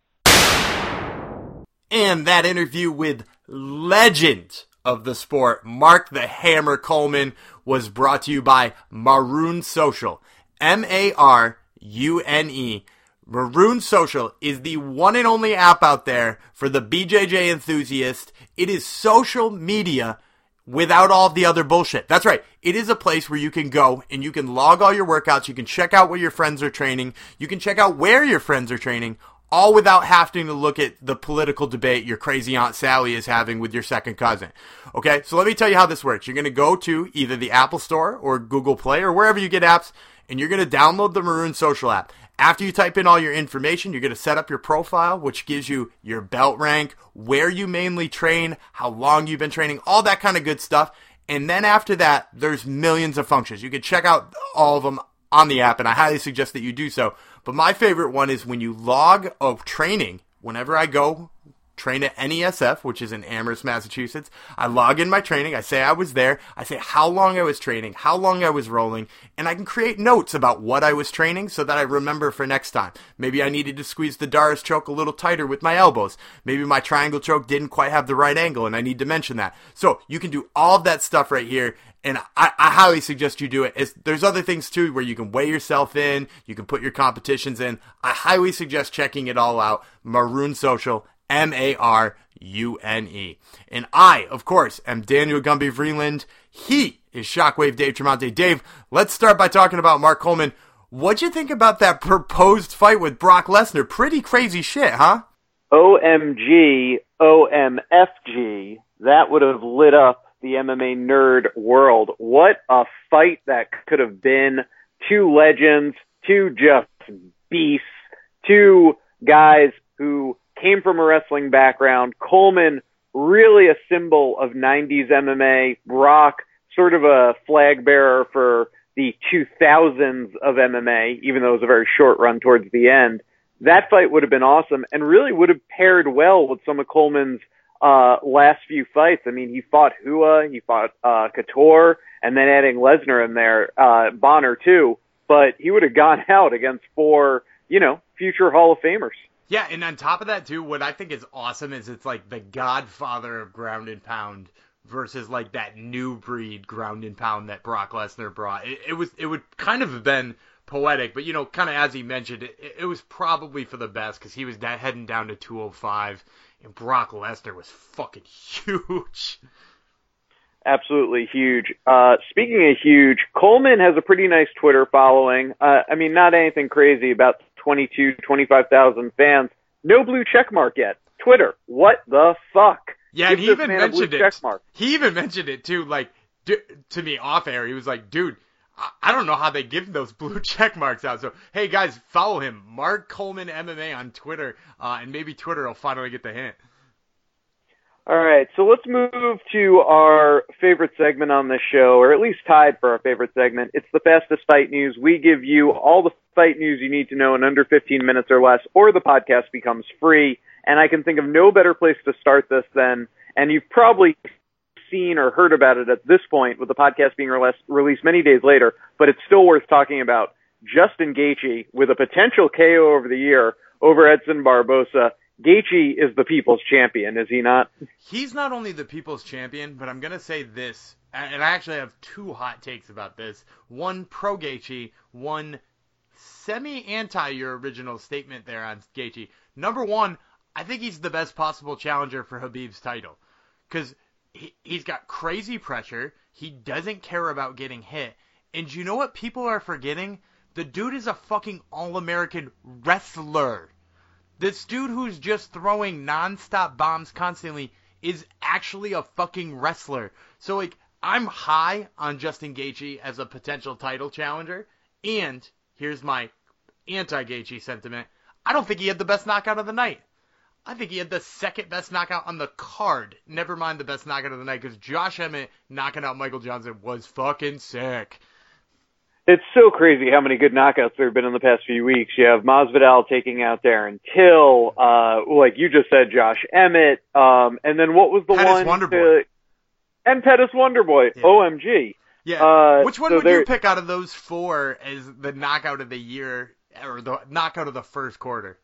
And that interview with legend of the sport, Mark the Hammer Coleman, was brought to you by Marune Social. M A R U N E. Marune Social is the one and only app out there for the BJJ enthusiast. It is social media without all the other bullshit. That's right. It is a place where you can go and you can log all your workouts. You can check out where your friends are training. You can check out where your friends are training, all without having to look at the political debate your crazy Aunt Sally is having with your second cousin. Okay, so let me tell you how this works. You're going to go to either the Apple Store or Google Play or wherever you get apps, and you're going to download the Marune Social app. After you type in all your information, you're going to set up your profile, which gives you your belt rank, where you mainly train, how long you've been training, all that kind of good stuff. And then after that, there's millions of functions. You can check out all of them on the app, and I highly suggest that you do so. But my favorite one is when you log a training. Whenever I go train at NESF, which is in Amherst, Massachusetts. I log in my training. I say I was there. I say how long I was training, how long I was rolling, and I can create notes about what I was training so that I remember for next time. Maybe I needed to squeeze the D'Arce choke a little tighter with my elbows. Maybe my triangle choke didn't quite have the right angle and I need to mention that. So you can do all of that stuff right here and I, I, highly suggest you do it. It's, there's other things too where you can weigh yourself in, you can put your competitions in. I highly suggest checking it all out. Marune Social, M A R U N E. And I, of course, am Daniel Gumby Freeland. He is Shockwave Dave Tremonte. Dave, let's start by talking about Mark Coleman. What'd you think about that proposed fight with Brock Lesnar? Pretty crazy shit, huh?
OMG, OMFG. That would have lit up the MMA nerd world. What a fight that could have been. Two legends, two just beasts, two guys who came from a wrestling background. Coleman, really a symbol of 90s MMA. Brock, sort of a flag bearer for the 2000s of MMA, even though it was a very short run towards the end. That fight would have been awesome and really would have paired well with some of Coleman's uh, last few fights. I mean, he fought Rua, he fought uh, Couture, and then adding Lesnar in there, uh, Bonner too. But he would have gone out against four, you know, future Hall of Famers.
Yeah, and on top of that too, what I think is awesome is it's like the godfather of ground and pound versus like that new breed ground and pound that Brock Lesnar brought. It, it was it would kind of have been poetic, but you know, kind of as he mentioned, it, it was probably for the best because he was da- heading down to 205, and Brock Lesnar was fucking huge.
Absolutely huge. Uh, speaking of huge, Coleman has a pretty nice Twitter following. Uh, I mean, not anything crazy, about 22, 25,000 fans. No blue check mark yet. Twitter, what the fuck?
Yeah,
Give
he even
man a blue
mentioned it. He even mentioned it too, like d- to me off air. He was like, "Dude, I-, I don't know how they give those blue check marks out." So, hey guys, follow him, Mark Coleman MMA on Twitter, uh, and maybe Twitter will finally get the hint.
All right, so let's move to our favorite segment on this show, or at least tied for our favorite segment. It's the fastest fight news. We give you all the fight news you need to know in under 15 minutes or less, or the podcast becomes free. And I can think of no better place to start this than, and you've probably seen or heard about it at this point with the podcast being released, many days later, but it's still worth talking about. Justin Gaethje with a potential KO over the year over Edson Barboza. Gaethje is the people's champion, is he not?
He's not only the people's champion, but I'm gonna say this, and I actually have two hot takes about this. One pro Gaethje, one semi anti your original statement there on Gaethje. Number one, I think he's the best possible challenger for Khabib's title, because he, he's got crazy pressure. He doesn't care about getting hit, and you know what people are forgetting? The dude is a fucking all American wrestler. This dude who's just throwing nonstop bombs constantly is actually a fucking wrestler. So like I'm high on Justin Gaethje as a potential title challenger, and here's my anti-Gaethje sentiment. I don't think he had the best knockout of the night. I think he had the second best knockout on the card. Never mind the best knockout of the night, because Josh Emmett knocking out Michael Johnson was fucking sick.
It's so crazy how many good knockouts there have been in the past few weeks. You have Masvidal taking out Darren Till, uh, like you just said, Josh Emmett, um, and then what was the
Pettis
one?
Wonderboy.
to- and Pettis Wonderboy.
Yeah.
OMG.
Yeah.
Uh,
Which one
so
would
there-
you pick out of those four as the knockout of the year or the knockout of the first quarter?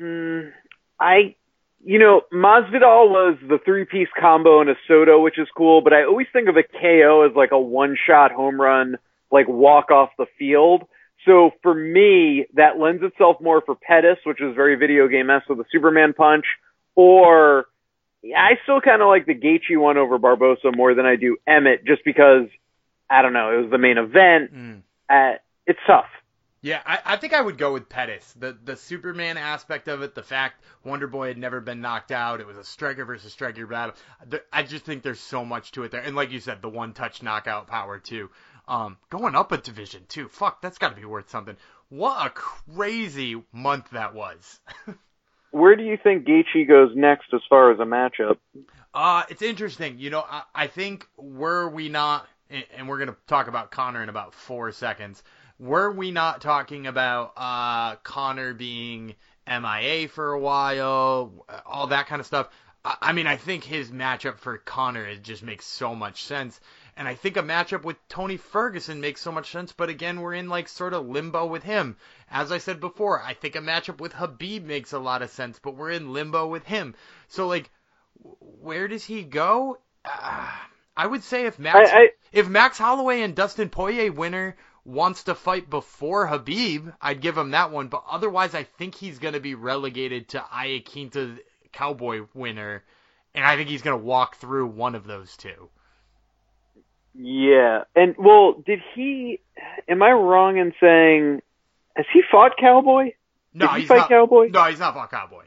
Mm, I, you know, Masvidal was the three-piece combo in a Soto, which is cool, but I always think of a KO as like a one-shot home run, like walk off the field. So for me, that lends itself more for Pettis, which is very video game-esque with a Superman punch, or I still kind of like the Gaethje one over Barboza more than I do Emmett, just because I don't know, it was the main event.
Mm.
Uh, it's tough.
Yeah, I, I think I would go with Pettis. The the Superman aspect of it, the fact Wonder Boy had never been knocked out, it was a striker versus striker battle. I just think there's so much to it there, and like you said, the one touch knockout power too. Um, going up a division too. Fuck, that's got to be worth something. What a crazy month that was.
Where do you think Gaethje goes next as far as a matchup?
Uh, it's interesting. You know, I, I think were we not, and we're gonna talk about Conor in about four seconds. Were we not talking about uh Conor being MIA for a while, all that kind of stuff? I, I mean, I think his matchup for Conor it just makes so much sense. And I think a matchup with Tony Ferguson makes so much sense, but again, we're in like sort of limbo with him. As I said before, I think a matchup with Khabib makes a lot of sense, but we're in limbo with him. So like, where does he go? Uh, I would say if Max
I- I-
if Max Holloway and Dustin Poirier winner wants to fight before Khabib, I'd give him that one. But otherwise, I think he's going to be relegated to Iaquinta Cowboy winner, and I think he's going to walk through one of those two.
Yeah, and well, did he? Am I wrong in saying has he fought Cowboy?
No,
Did he
he's
fight
not.
Cowboy?
No, he's not fought Cowboy.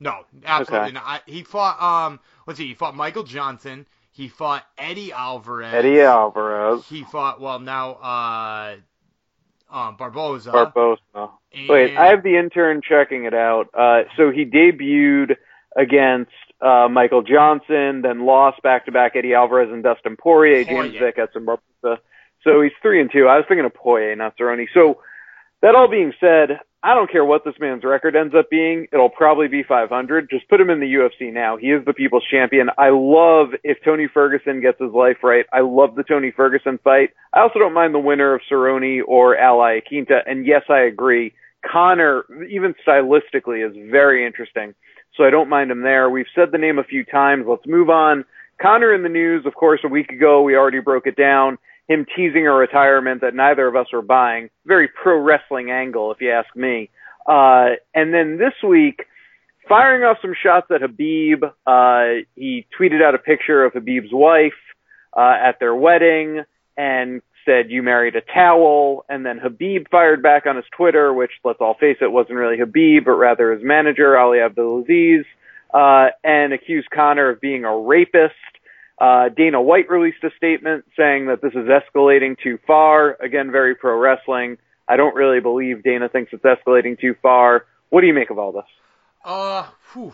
No, absolutely
Okay.
not. I, he fought. Um, let's see. He fought Michael Johnson. He fought Eddie Alvarez.
Eddie Alvarez,
He fought. Well, now. Uh, um, Barboza.
Barbosa.
and-
Wait, I have the intern checking it out. Uh, so he debuted against uh, Michael Johnson, then lost back to back Eddie Alvarez and Dustin Poirier, James. Vick, Edson Barboza. So he's three and two. I was thinking of Poirier, not Cerrone. So That all being said, I don't care what this man's record ends up being. It'll probably be 500. Just put him in the UFC now. He is the people's champion. I love if Tony Ferguson gets his life right. I love the Tony Ferguson fight. I also don't mind the winner of Cerrone or Al Iaquinta. And yes, I agree. Conor, even stylistically, is very interesting. So I don't mind him there. We've said the name a few times. Let's move on. Conor in the news, of course, a week ago, we already broke it down him teasing a retirement that neither of us were buying. Very pro wrestling angle, if you ask me. Uh, and then this week, firing off some shots at Khabib. Uh, he tweeted out a picture of Khabib's wife uh, at their wedding and said, "You married a towel." And then Khabib fired back on his Twitter, which, let's all face it, wasn't really Khabib, but rather his manager Ali Abdelaziz, uh, and accused Conor of being a rapist. Uh, Dana White released a statement saying that this is escalating too far. Again, very pro wrestling. I don't really believe Dana thinks it's escalating too far. What do you make of all this?
Uh, whew.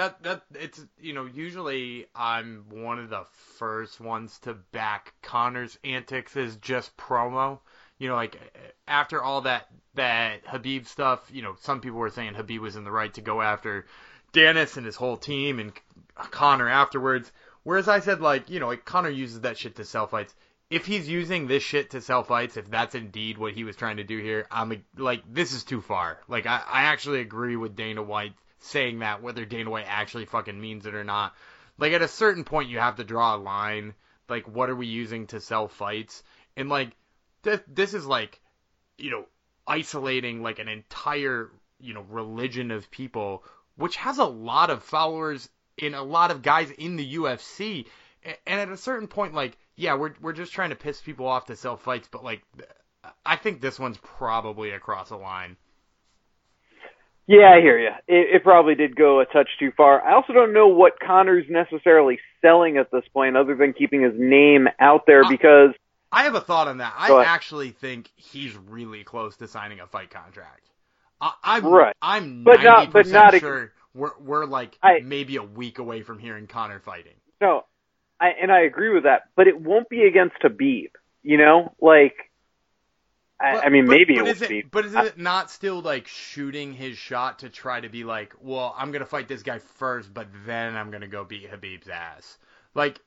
That that it's you know usually I'm one of the first ones to back Conor's antics as just promo. You know, like after all that that Khabib stuff, you know, some people were saying Khabib was in the right to go after Dennis and his whole team and Conor afterwards. Whereas I said like, you know, like Conor uses that shit to sell fights. If he's using this shit to sell fights, if that's indeed what he was trying to do here, I'm like, this is too far. Like, I, I actually agree with Dana White saying that, whether Dana White actually fucking means it or not. Like, at a certain point, you have to draw a line. Like, what are we using to sell fights? And like, this, is like, you know, isolating like an entire, you know, religion of people, which has a lot of followers in a lot of guys in the UFC. And at a certain point, like, yeah, we're we're just trying to piss people off to sell fights, but like, I think this one's probably across a line.
Yeah, I hear you. It, it probably did go a touch too far. I also don't know what Conor's necessarily selling at this point, other than keeping his name out there. Because
I have a thought on that. I actually think he's really close to signing a fight contract. I, I'm right. I'm but not, but not sure we're we're like I, maybe a week away from hearing Conor fighting.
No, I and I agree with that, but it won't be against Khabib. You know, like I, but, I mean,
but,
maybe
but
it will
be. But is it not still like shooting his shot to try to be like, well, I'm gonna fight this guy first, but then I'm gonna go beat Khabib's ass? Like,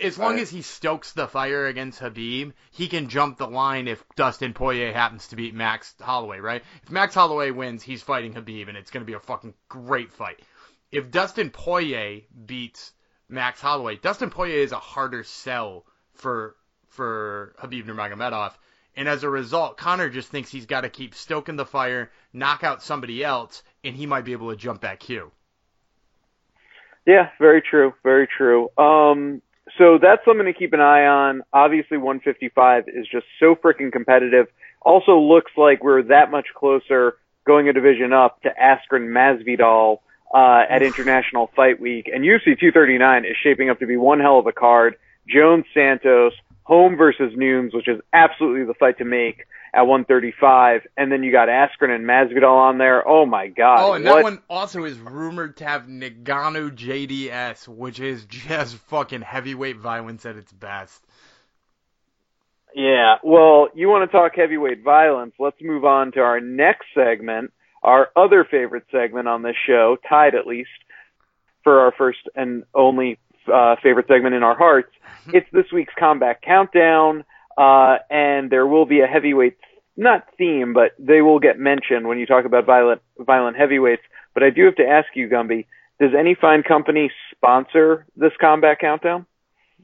as long uh, as he stokes the fire against Khabib, he can jump the line if Dustin Poirier happens to beat Max Holloway, right? If Max Holloway wins, he's fighting Khabib, and it's going to be a fucking great fight. If Dustin Poirier beats Max Holloway, Dustin Poirier is a harder sell for for Khabib Nurmagomedov, and as a result, Conor just thinks he's got to keep stoking the fire, knock out somebody else, and he might be able to jump that queue.
Yeah, very true, very true. Um, so that's something to keep an eye on. Obviously, 155 is just so freaking competitive. Also, looks like we're that much closer going a division up to Askren Masvidal uh, at International Fight Week, and UFC 239 is shaping up to be one hell of a card. Jones Santos, Holm versus Nunes, which is absolutely the fight to make at 135, and then you got Askren and Masvidal on there. Oh my God!
Oh, and what? that one also is rumored to have Ngannou JDS, which is just fucking heavyweight violence at its best.
Yeah, well, you want to talk heavyweight violence? Let's move on to our next segment, our other favorite segment on this show, tied at least for our first and only uh, favorite segment in our hearts. It's this week's Combat Countdown. Uh, and there will be a heavyweight, not theme, but they will get mentioned when you talk about violent, violent heavyweights. But I do have to ask you, Gumby, does any fine company sponsor this Combat Countdown?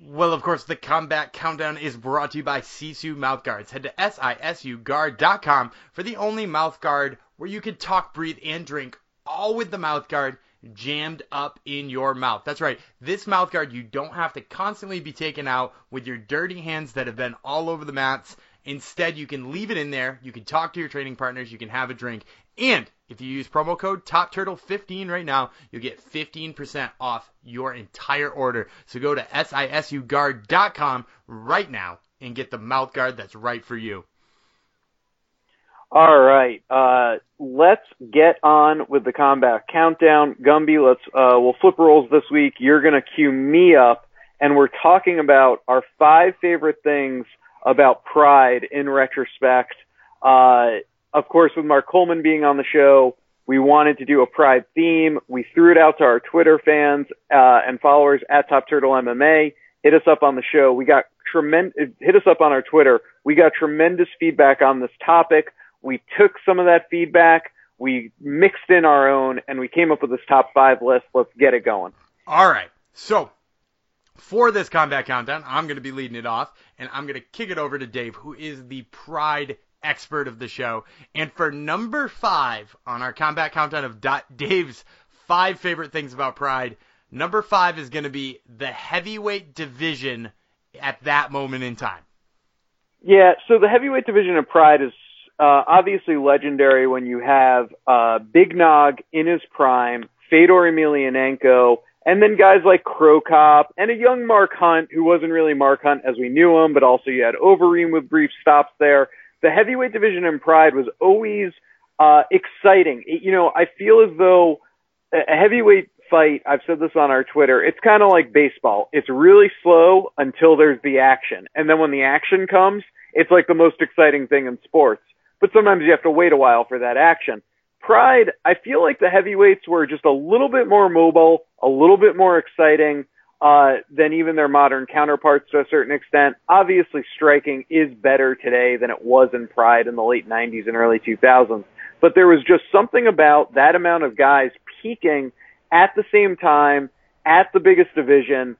Well, of course, the Combat Countdown is brought to you by Sisu Mouthguards. Head to sisuguard.com for the only mouthguard where you can talk, breathe, and drink all with the mouthguard jammed up in your mouth. That's right. This mouth guard you don't have to constantly be taken out with your dirty hands that have been all over the mats. Instead, you can leave it in there. You can talk to your training partners. You can have a drink. And if you use promo code TOPTurtle15 right now, you'll get 15% off your entire order. So go to sisuguard.com right now and get the mouth guard that's right for you.
All right, uh, let's get on with the combat countdown. Gumby, let's uh, we'll flip roles this week. You're gonna cue me up, and we're talking about our five favorite things about Pride in retrospect. Uh, of course, with Mark Coleman being on the show, we wanted to do a Pride theme. We threw it out to our Twitter fans uh, and followers at Top Turtle MMA. Hit us up on the show. We got tremendous. Hit us up on our Twitter. We got tremendous feedback on this topic. We took some of that feedback. We mixed in our own, and we came up with this top five list. Let's get it going.
All right. So for this combat countdown, I'm going to be leading it off, and I'm going to kick it over to Dave, who is the Pride expert of the show. And for number five on our combat countdown of Dave's five favorite things about Pride, number five is going to be the heavyweight division at that moment in time.
Yeah, so the heavyweight division of Pride is uh, obviously legendary when you have uh, Big Nog in his prime, Fedor Emelianenko, and then guys like Cro Cop and a young Mark Hunt, who wasn't really Mark Hunt as we knew him, but also you had Overeem with brief stops there the heavyweight division in Pride was always uh, exciting. It, you know, I feel as though a heavyweight fight, I've said this on our Twitter, it's kind of like baseball. It's really slow until there's the action. And then when the action comes, it's like the most exciting thing in sports. But sometimes you have to wait a while for that action. Pride, I feel like the heavyweights were just a little bit more mobile, a little bit more exciting uh, than even their modern counterparts to a certain extent. Obviously, striking is better today than it was in Pride in the late 90s and early 2000s. But there was just something about that amount of guys peaking at the same time at the biggest division.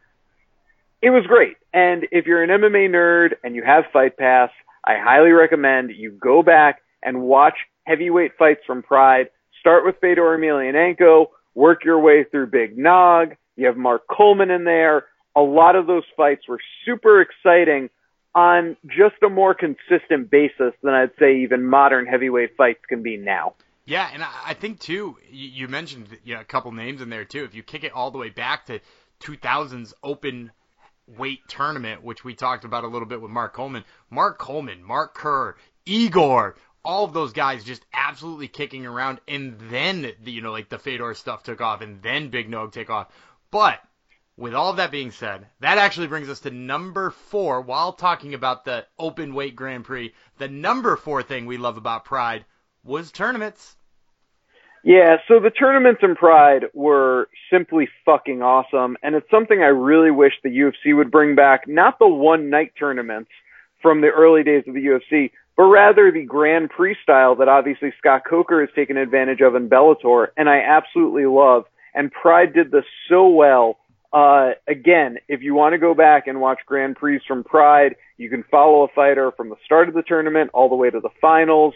It was great. And if you're an MMA nerd and you have Fight Pass, I highly recommend you go back and watch heavyweight fights from Pride. Start with Fedor Emelianenko, work your way through Big Nog, you have Mark Coleman in there. A lot of those fights were super exciting on just a more consistent basis than I'd say even modern heavyweight fights can be now.
Yeah, and I think too, you mentioned you know, a couple names in there too. If you kick it all the way back to 2000's open weight tournament, which we talked about a little bit with Mark Coleman, Mark Coleman, Mark Kerr, Igor, all of those guys just absolutely kicking around, and then the, you know like the Fedor stuff took off, and then Big Nog take off. But with all of that being said, that actually brings us to number four. While talking about the open weight Grand Prix, the number four thing we love about Pride was tournaments.
Yeah, so the tournaments in Pride were simply fucking awesome, and it's something I really wish the UFC would bring back. Not the one night tournaments from the early days of the UFC, but rather the Grand Prix style that obviously Scott Coker has taken advantage of in Bellator, and I absolutely love and Pride did this so well. Uh, again, if you want to go back and watch Grand Prix from Pride, you can follow a fighter from the start of the tournament all the way to the finals.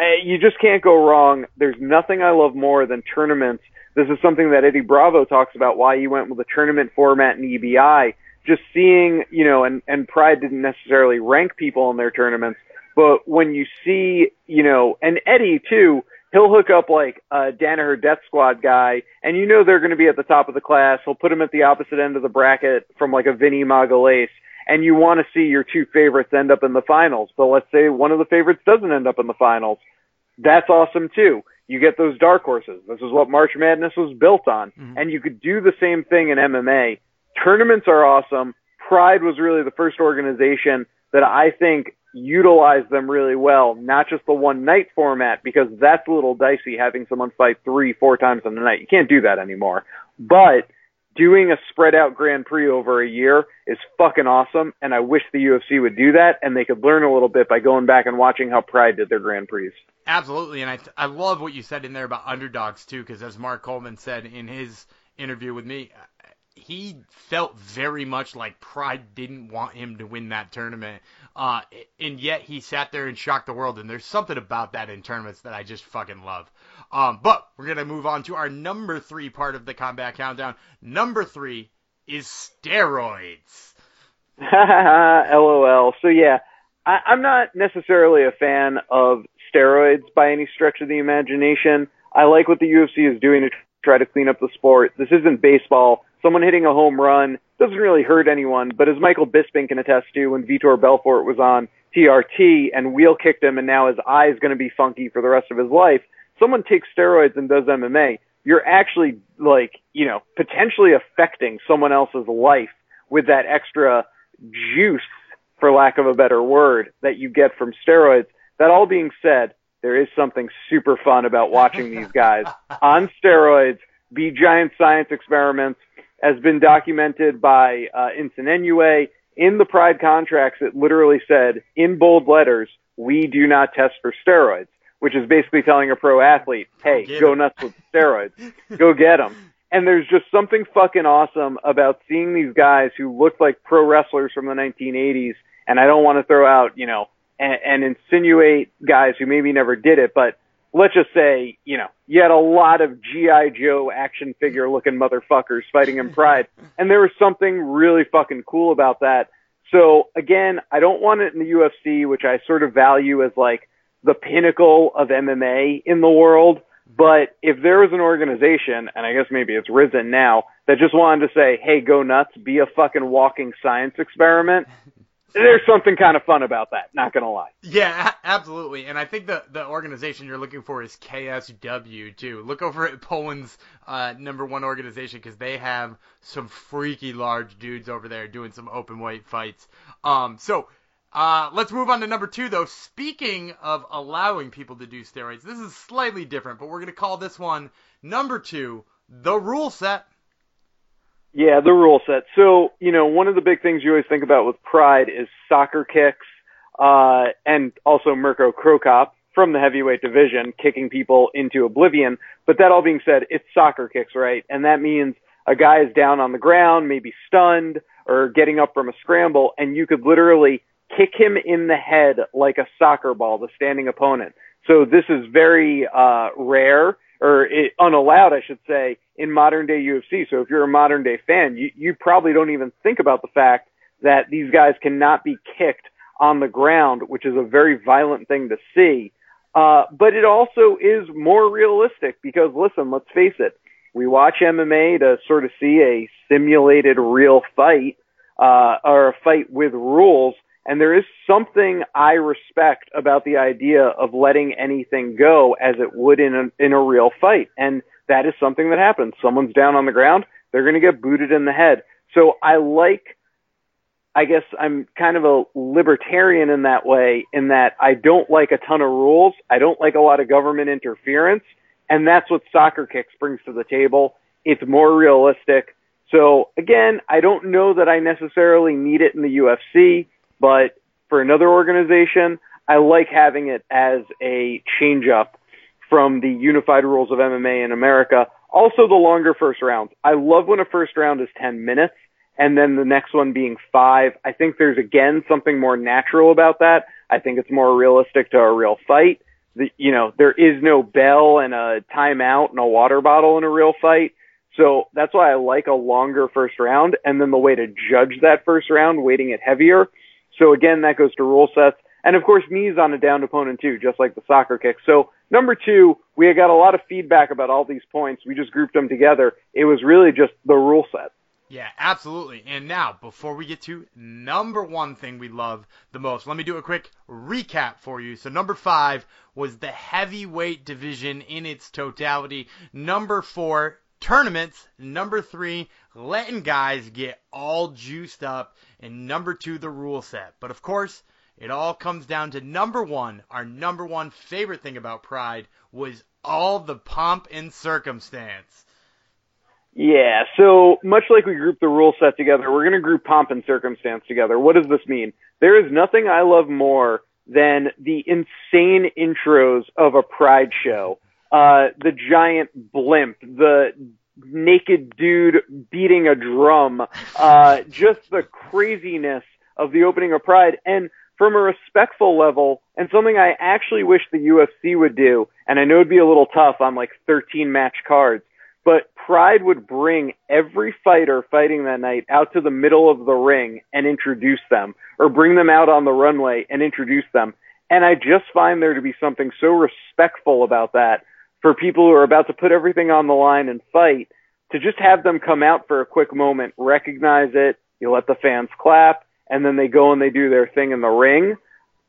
Uh, you just can't go wrong. There's nothing I love more than tournaments. This is something that Eddie Bravo talks about why he went with a tournament format in EBI. Just seeing, you know, and, and Pride didn't necessarily rank people in their tournaments, but when you see, you know, and Eddie too, he'll hook up like a Danaher Death Squad guy, and you know they're going to be at the top of the class. He'll put them at the opposite end of the bracket from like a Vinny Magalhaes, and you want to see your two favorites end up in the finals. But let's say one of the favorites doesn't end up in the finals. That's awesome too. You get those dark horses. This is what March Madness was built on. Mm-hmm. And you could do the same thing in MMA. Tournaments are awesome. Pride was really the first organization that I think utilized them really well, not just the one night format, because that's a little dicey having someone fight three, four times in a night. You can't do that anymore. But doing a spread out Grand Prix over a year is fucking awesome, and I wish the UFC would do that, and they could learn a little bit by going back and watching how Pride did their Grand Prix.
Absolutely, and I I love what you said in there about underdogs too, because as Mark Coleman said in his interview with me, he felt very much like Pride didn't want him to win that tournament. Uh, and yet he sat there and shocked the world. And there's something about that in tournaments that I just fucking love. Um, but we're going to move on to our number three part of the combat countdown. Number three is steroids.
LOL. So yeah, I, I'm not necessarily a fan of steroids by any stretch of the imagination. I like what the UFC is doing to try to clean up the sport. This isn't baseball someone hitting a home run doesn't really hurt anyone, but as Michael Bisping can attest to, when Vitor Belfort was on TRT and wheel kicked him and now his eye is going to be funky for the rest of his life, someone takes steroids and does MMA, you're actually like, you know, potentially affecting someone else's life with that extra juice, for lack of a better word, that you get from steroids. That all being said, there is something super fun about watching these guys on steroids be giant science experiments. Has been documented by uh, Enson Inoue in the Pride contracts. It literally said in bold letters, "We do not test for steroids," which is basically telling a pro athlete, "Hey,
Get
go
'em.
nuts with steroids, go get them." And there's just something fucking awesome about seeing these guys who looked like pro wrestlers from the 1980s. And I don't want to throw out, you know, and, and insinuate guys who maybe never did it, but let's just say, you know, you had a lot of G.I. Joe action figure looking motherfuckers fighting in Pride. And there was something really fucking cool about that. So again, I don't want it in the UFC, which I sort of value as like the pinnacle of MMA in the world. But if there was an organization, and I guess maybe it's risen now, that just wanted to say, hey, go nuts, be a fucking walking science experiment, there's something kind of fun about that, not gonna lie.
Yeah, absolutely. And I think the the organization you're looking for is KSW too. Look over at Poland's uh, number one organization because they have some freaky large dudes over there doing some open weight fights. Um, so uh, let's move on to number two though. Speaking of allowing people to do steroids, this is slightly different, but we're gonna call this one number two, the rule set.
Yeah, the rule set. So, you know, one of the big things you always think about with Pride is soccer kicks, uh, and also Mirko Cro Cop from the heavyweight division kicking people into oblivion. But that all being said, it's soccer kicks, right? And that means a guy is down on the ground, maybe stunned or getting up from a scramble, and you could literally kick him in the head like a soccer ball, the standing opponent. So this is very, uh, rare or it, unallowed, I should say, in modern day UFC. So if you're a modern day fan, you, you probably don't even think about the fact that these guys cannot be kicked on the ground, which is a very violent thing to see. Uh, but it also is more realistic because listen, let's face it, we watch MMA to sort of see a simulated real fight, uh, or a fight with rules. And there is something I respect about the idea of letting anything go as it would in a, in a real fight. And that is something that happens. Someone's down on the ground, they're going to get booted in the head. So I like, I guess I'm kind of a libertarian in that way, in that I don't like a ton of rules. I don't like a lot of government interference. And that's what soccer kicks brings to the table. It's more realistic. So again, I don't know that I necessarily need it in the UFC, but for another organization, I like having it as a change up from the unified rules of MMA in America. Also the longer first rounds. I love when a first round is 10 minutes and then the next one being five. I think there's again something more natural about that. I think it's more realistic to a real fight. The, you know, there is no bell and a timeout and a water bottle in a real fight. So that's why I like a longer first round and then the way to judge that first round, weighting it heavier. So again, that goes to rule sets. And of course, knees on a downed opponent too, just like the soccer kick. So number two, we got a lot of feedback about all these points. We just grouped them together. It was really just the rule set.
Yeah, absolutely. And now, before we get to number one thing we love the most, let me do a quick recap for you. So, number five was the heavyweight division in its totality. Number four, tournaments. Number three, letting guys get all juiced up. And number two, the rule set. But of course, it all comes down to number one. Our number one favorite thing about Pride was all the pomp and circumstance.
Yeah, so much like we grouped the rule set together, we're going to group pomp and circumstance together. What does this mean? There is nothing I love more than the insane intros of a pride show. Uh, the giant blimp, the naked dude beating a drum, uh, just the craziness of the opening of Pride. And from a respectful level, and something I actually wish the UFC would do, and I know it'd be a little tough on like 13 match cards, but Pride would bring every fighter fighting that night out to the middle of the ring and introduce them, or bring them out on the runway and introduce them. And I just find there to be something so respectful about that for people who are about to put everything on the line and fight, to just have them come out for a quick moment, recognize it, you let the fans clap, and then they go and they do their thing in the ring.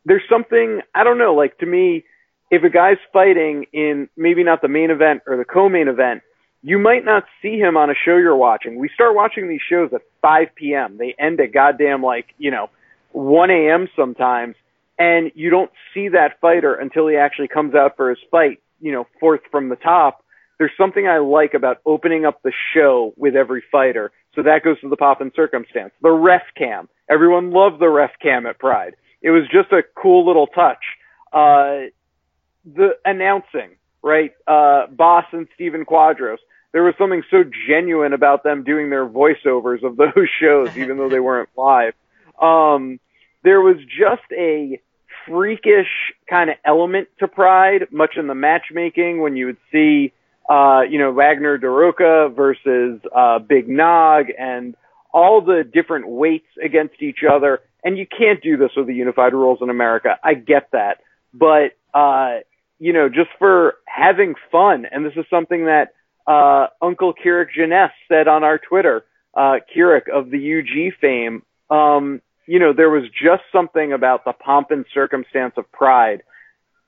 There's something, I don't know, like to me, if a guy's fighting in maybe not the main event or the co-main event, you might not see him on a show you're watching. We start watching these shows at 5 p.m. They end at goddamn like, you know, 1 a.m. sometimes. and you don't see that fighter until he actually comes out for his fight, you know, fourth from the top. There's something I like about opening up the show with every fighter. So that goes to the pop and circumstance. The ref cam. Everyone loved the ref cam at Pride. It was just a cool little touch. Uh, the announcing, right? Uh, Bas and Stephen Quadros. There was something so genuine about them doing their voiceovers of those shows, even though they weren't live. Um, there was just a freakish kind of element to Pride, much in the matchmaking when you would see, uh, you know, Wagner Daroka versus, uh, Big Nog and all the different weights against each other. And you can't do this with the unified rules in America. I get that. But, uh, you know, just for having fun. And this is something that, uh, Uncle Kirik Jenness said on our Twitter, uh, Kirik of the UG fame. Um, you know, there was just something about the pomp and circumstance of pride.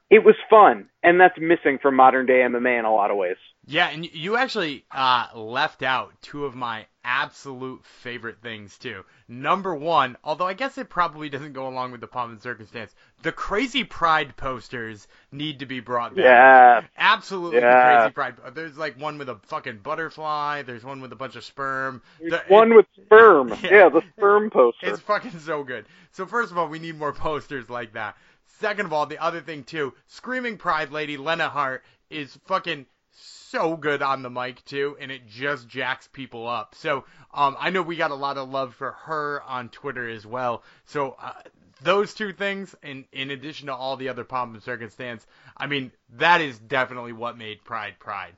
It was fun, and that's missing from modern day MMA in a lot of ways.
Yeah, and you actually uh, left out two of my absolute favorite things too. Number one, although I guess it probably doesn't go along with the pomp and circumstance, the crazy pride posters need to be brought back.
Yeah,
absolutely
yeah.
crazy pride. There's like one with a fucking butterfly. There's one with a bunch of sperm.
The, one it, with sperm. Yeah, yeah, the sperm poster.
It's fucking so good. So first of all, we need more posters like that. Second of all, the other thing too, screaming pride lady Lenne Hardt is fucking so good on the mic too, and it just jacks people up. So um, I know we got a lot of love for her on Twitter as well. So uh, those two things, in in addition to all the other pomp and circumstance, I mean that is definitely what made Pride Pride.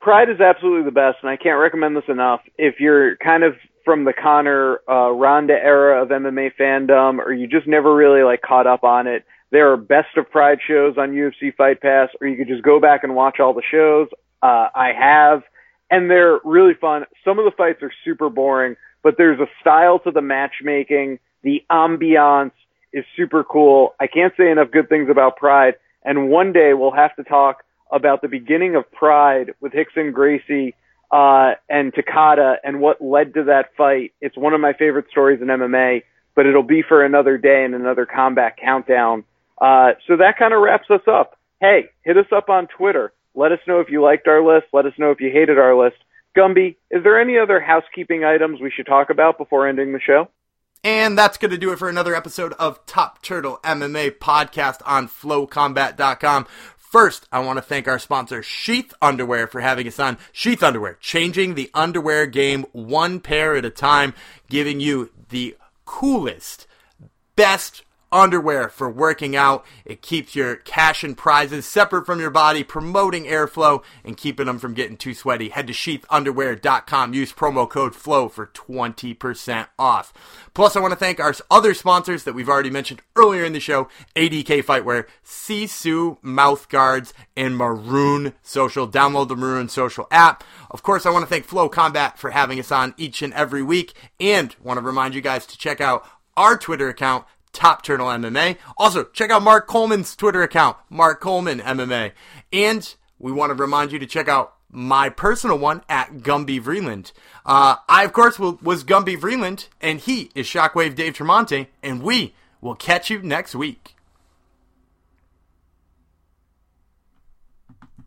Pride is absolutely the best, and I can't recommend this enough. If you're kind of from the Conor uh, Ronda era of MMA fandom, or you just never really like caught up on it, there are best of Pride shows on UFC Fight Pass, or you could just go back and watch all the shows. Uh, I have, and they're really fun. Some of the fights are super boring, but there's a style to the matchmaking. The ambiance is super cool. I can't say enough good things about Pride. And one day we'll have to talk about the beginning of Pride with Rickson Gracie uh, and Takada and what led to that fight. It's one of my favorite stories in MMA, but it'll be for another day and another combat countdown. Uh, so that kind of wraps us up. Hey, hit us up on Twitter. Let us know if you liked our list. Let us know if you hated our list. Gumby, is there any other housekeeping items we should talk about before ending the show?
And that's going to do it for another episode of Top Turtle MMA podcast on flowcombat.com. First, I want to thank our sponsor, Sheath Underwear, for having us on. Sheath Underwear, changing the underwear game one pair at a time, giving you the coolest, best underwear for working out. It keeps your cash and prizes separate from your body, promoting airflow and keeping them from getting too sweaty. Head to sheathunderwear.com. Use promo code FLOW for 20% off. Plus, I want to thank our other sponsors that we've already mentioned earlier in the show ADK Fightwear, Sisu Mouth Guards, and Marune Social. Download the Marune Social app. Of course, I want to thank Flow Combat for having us on each and every week, and want to remind you guys to check out our Twitter account Top Turtle MMA. Also, check out Mark Coleman's Twitter account, Mark Coleman MMA. And we want to remind you to check out my personal one at Gumby Vreeland. Uh, I, of course, will, was Gumby Vreeland, and he is Shockwave Dave Tremonte, and we will catch you next week.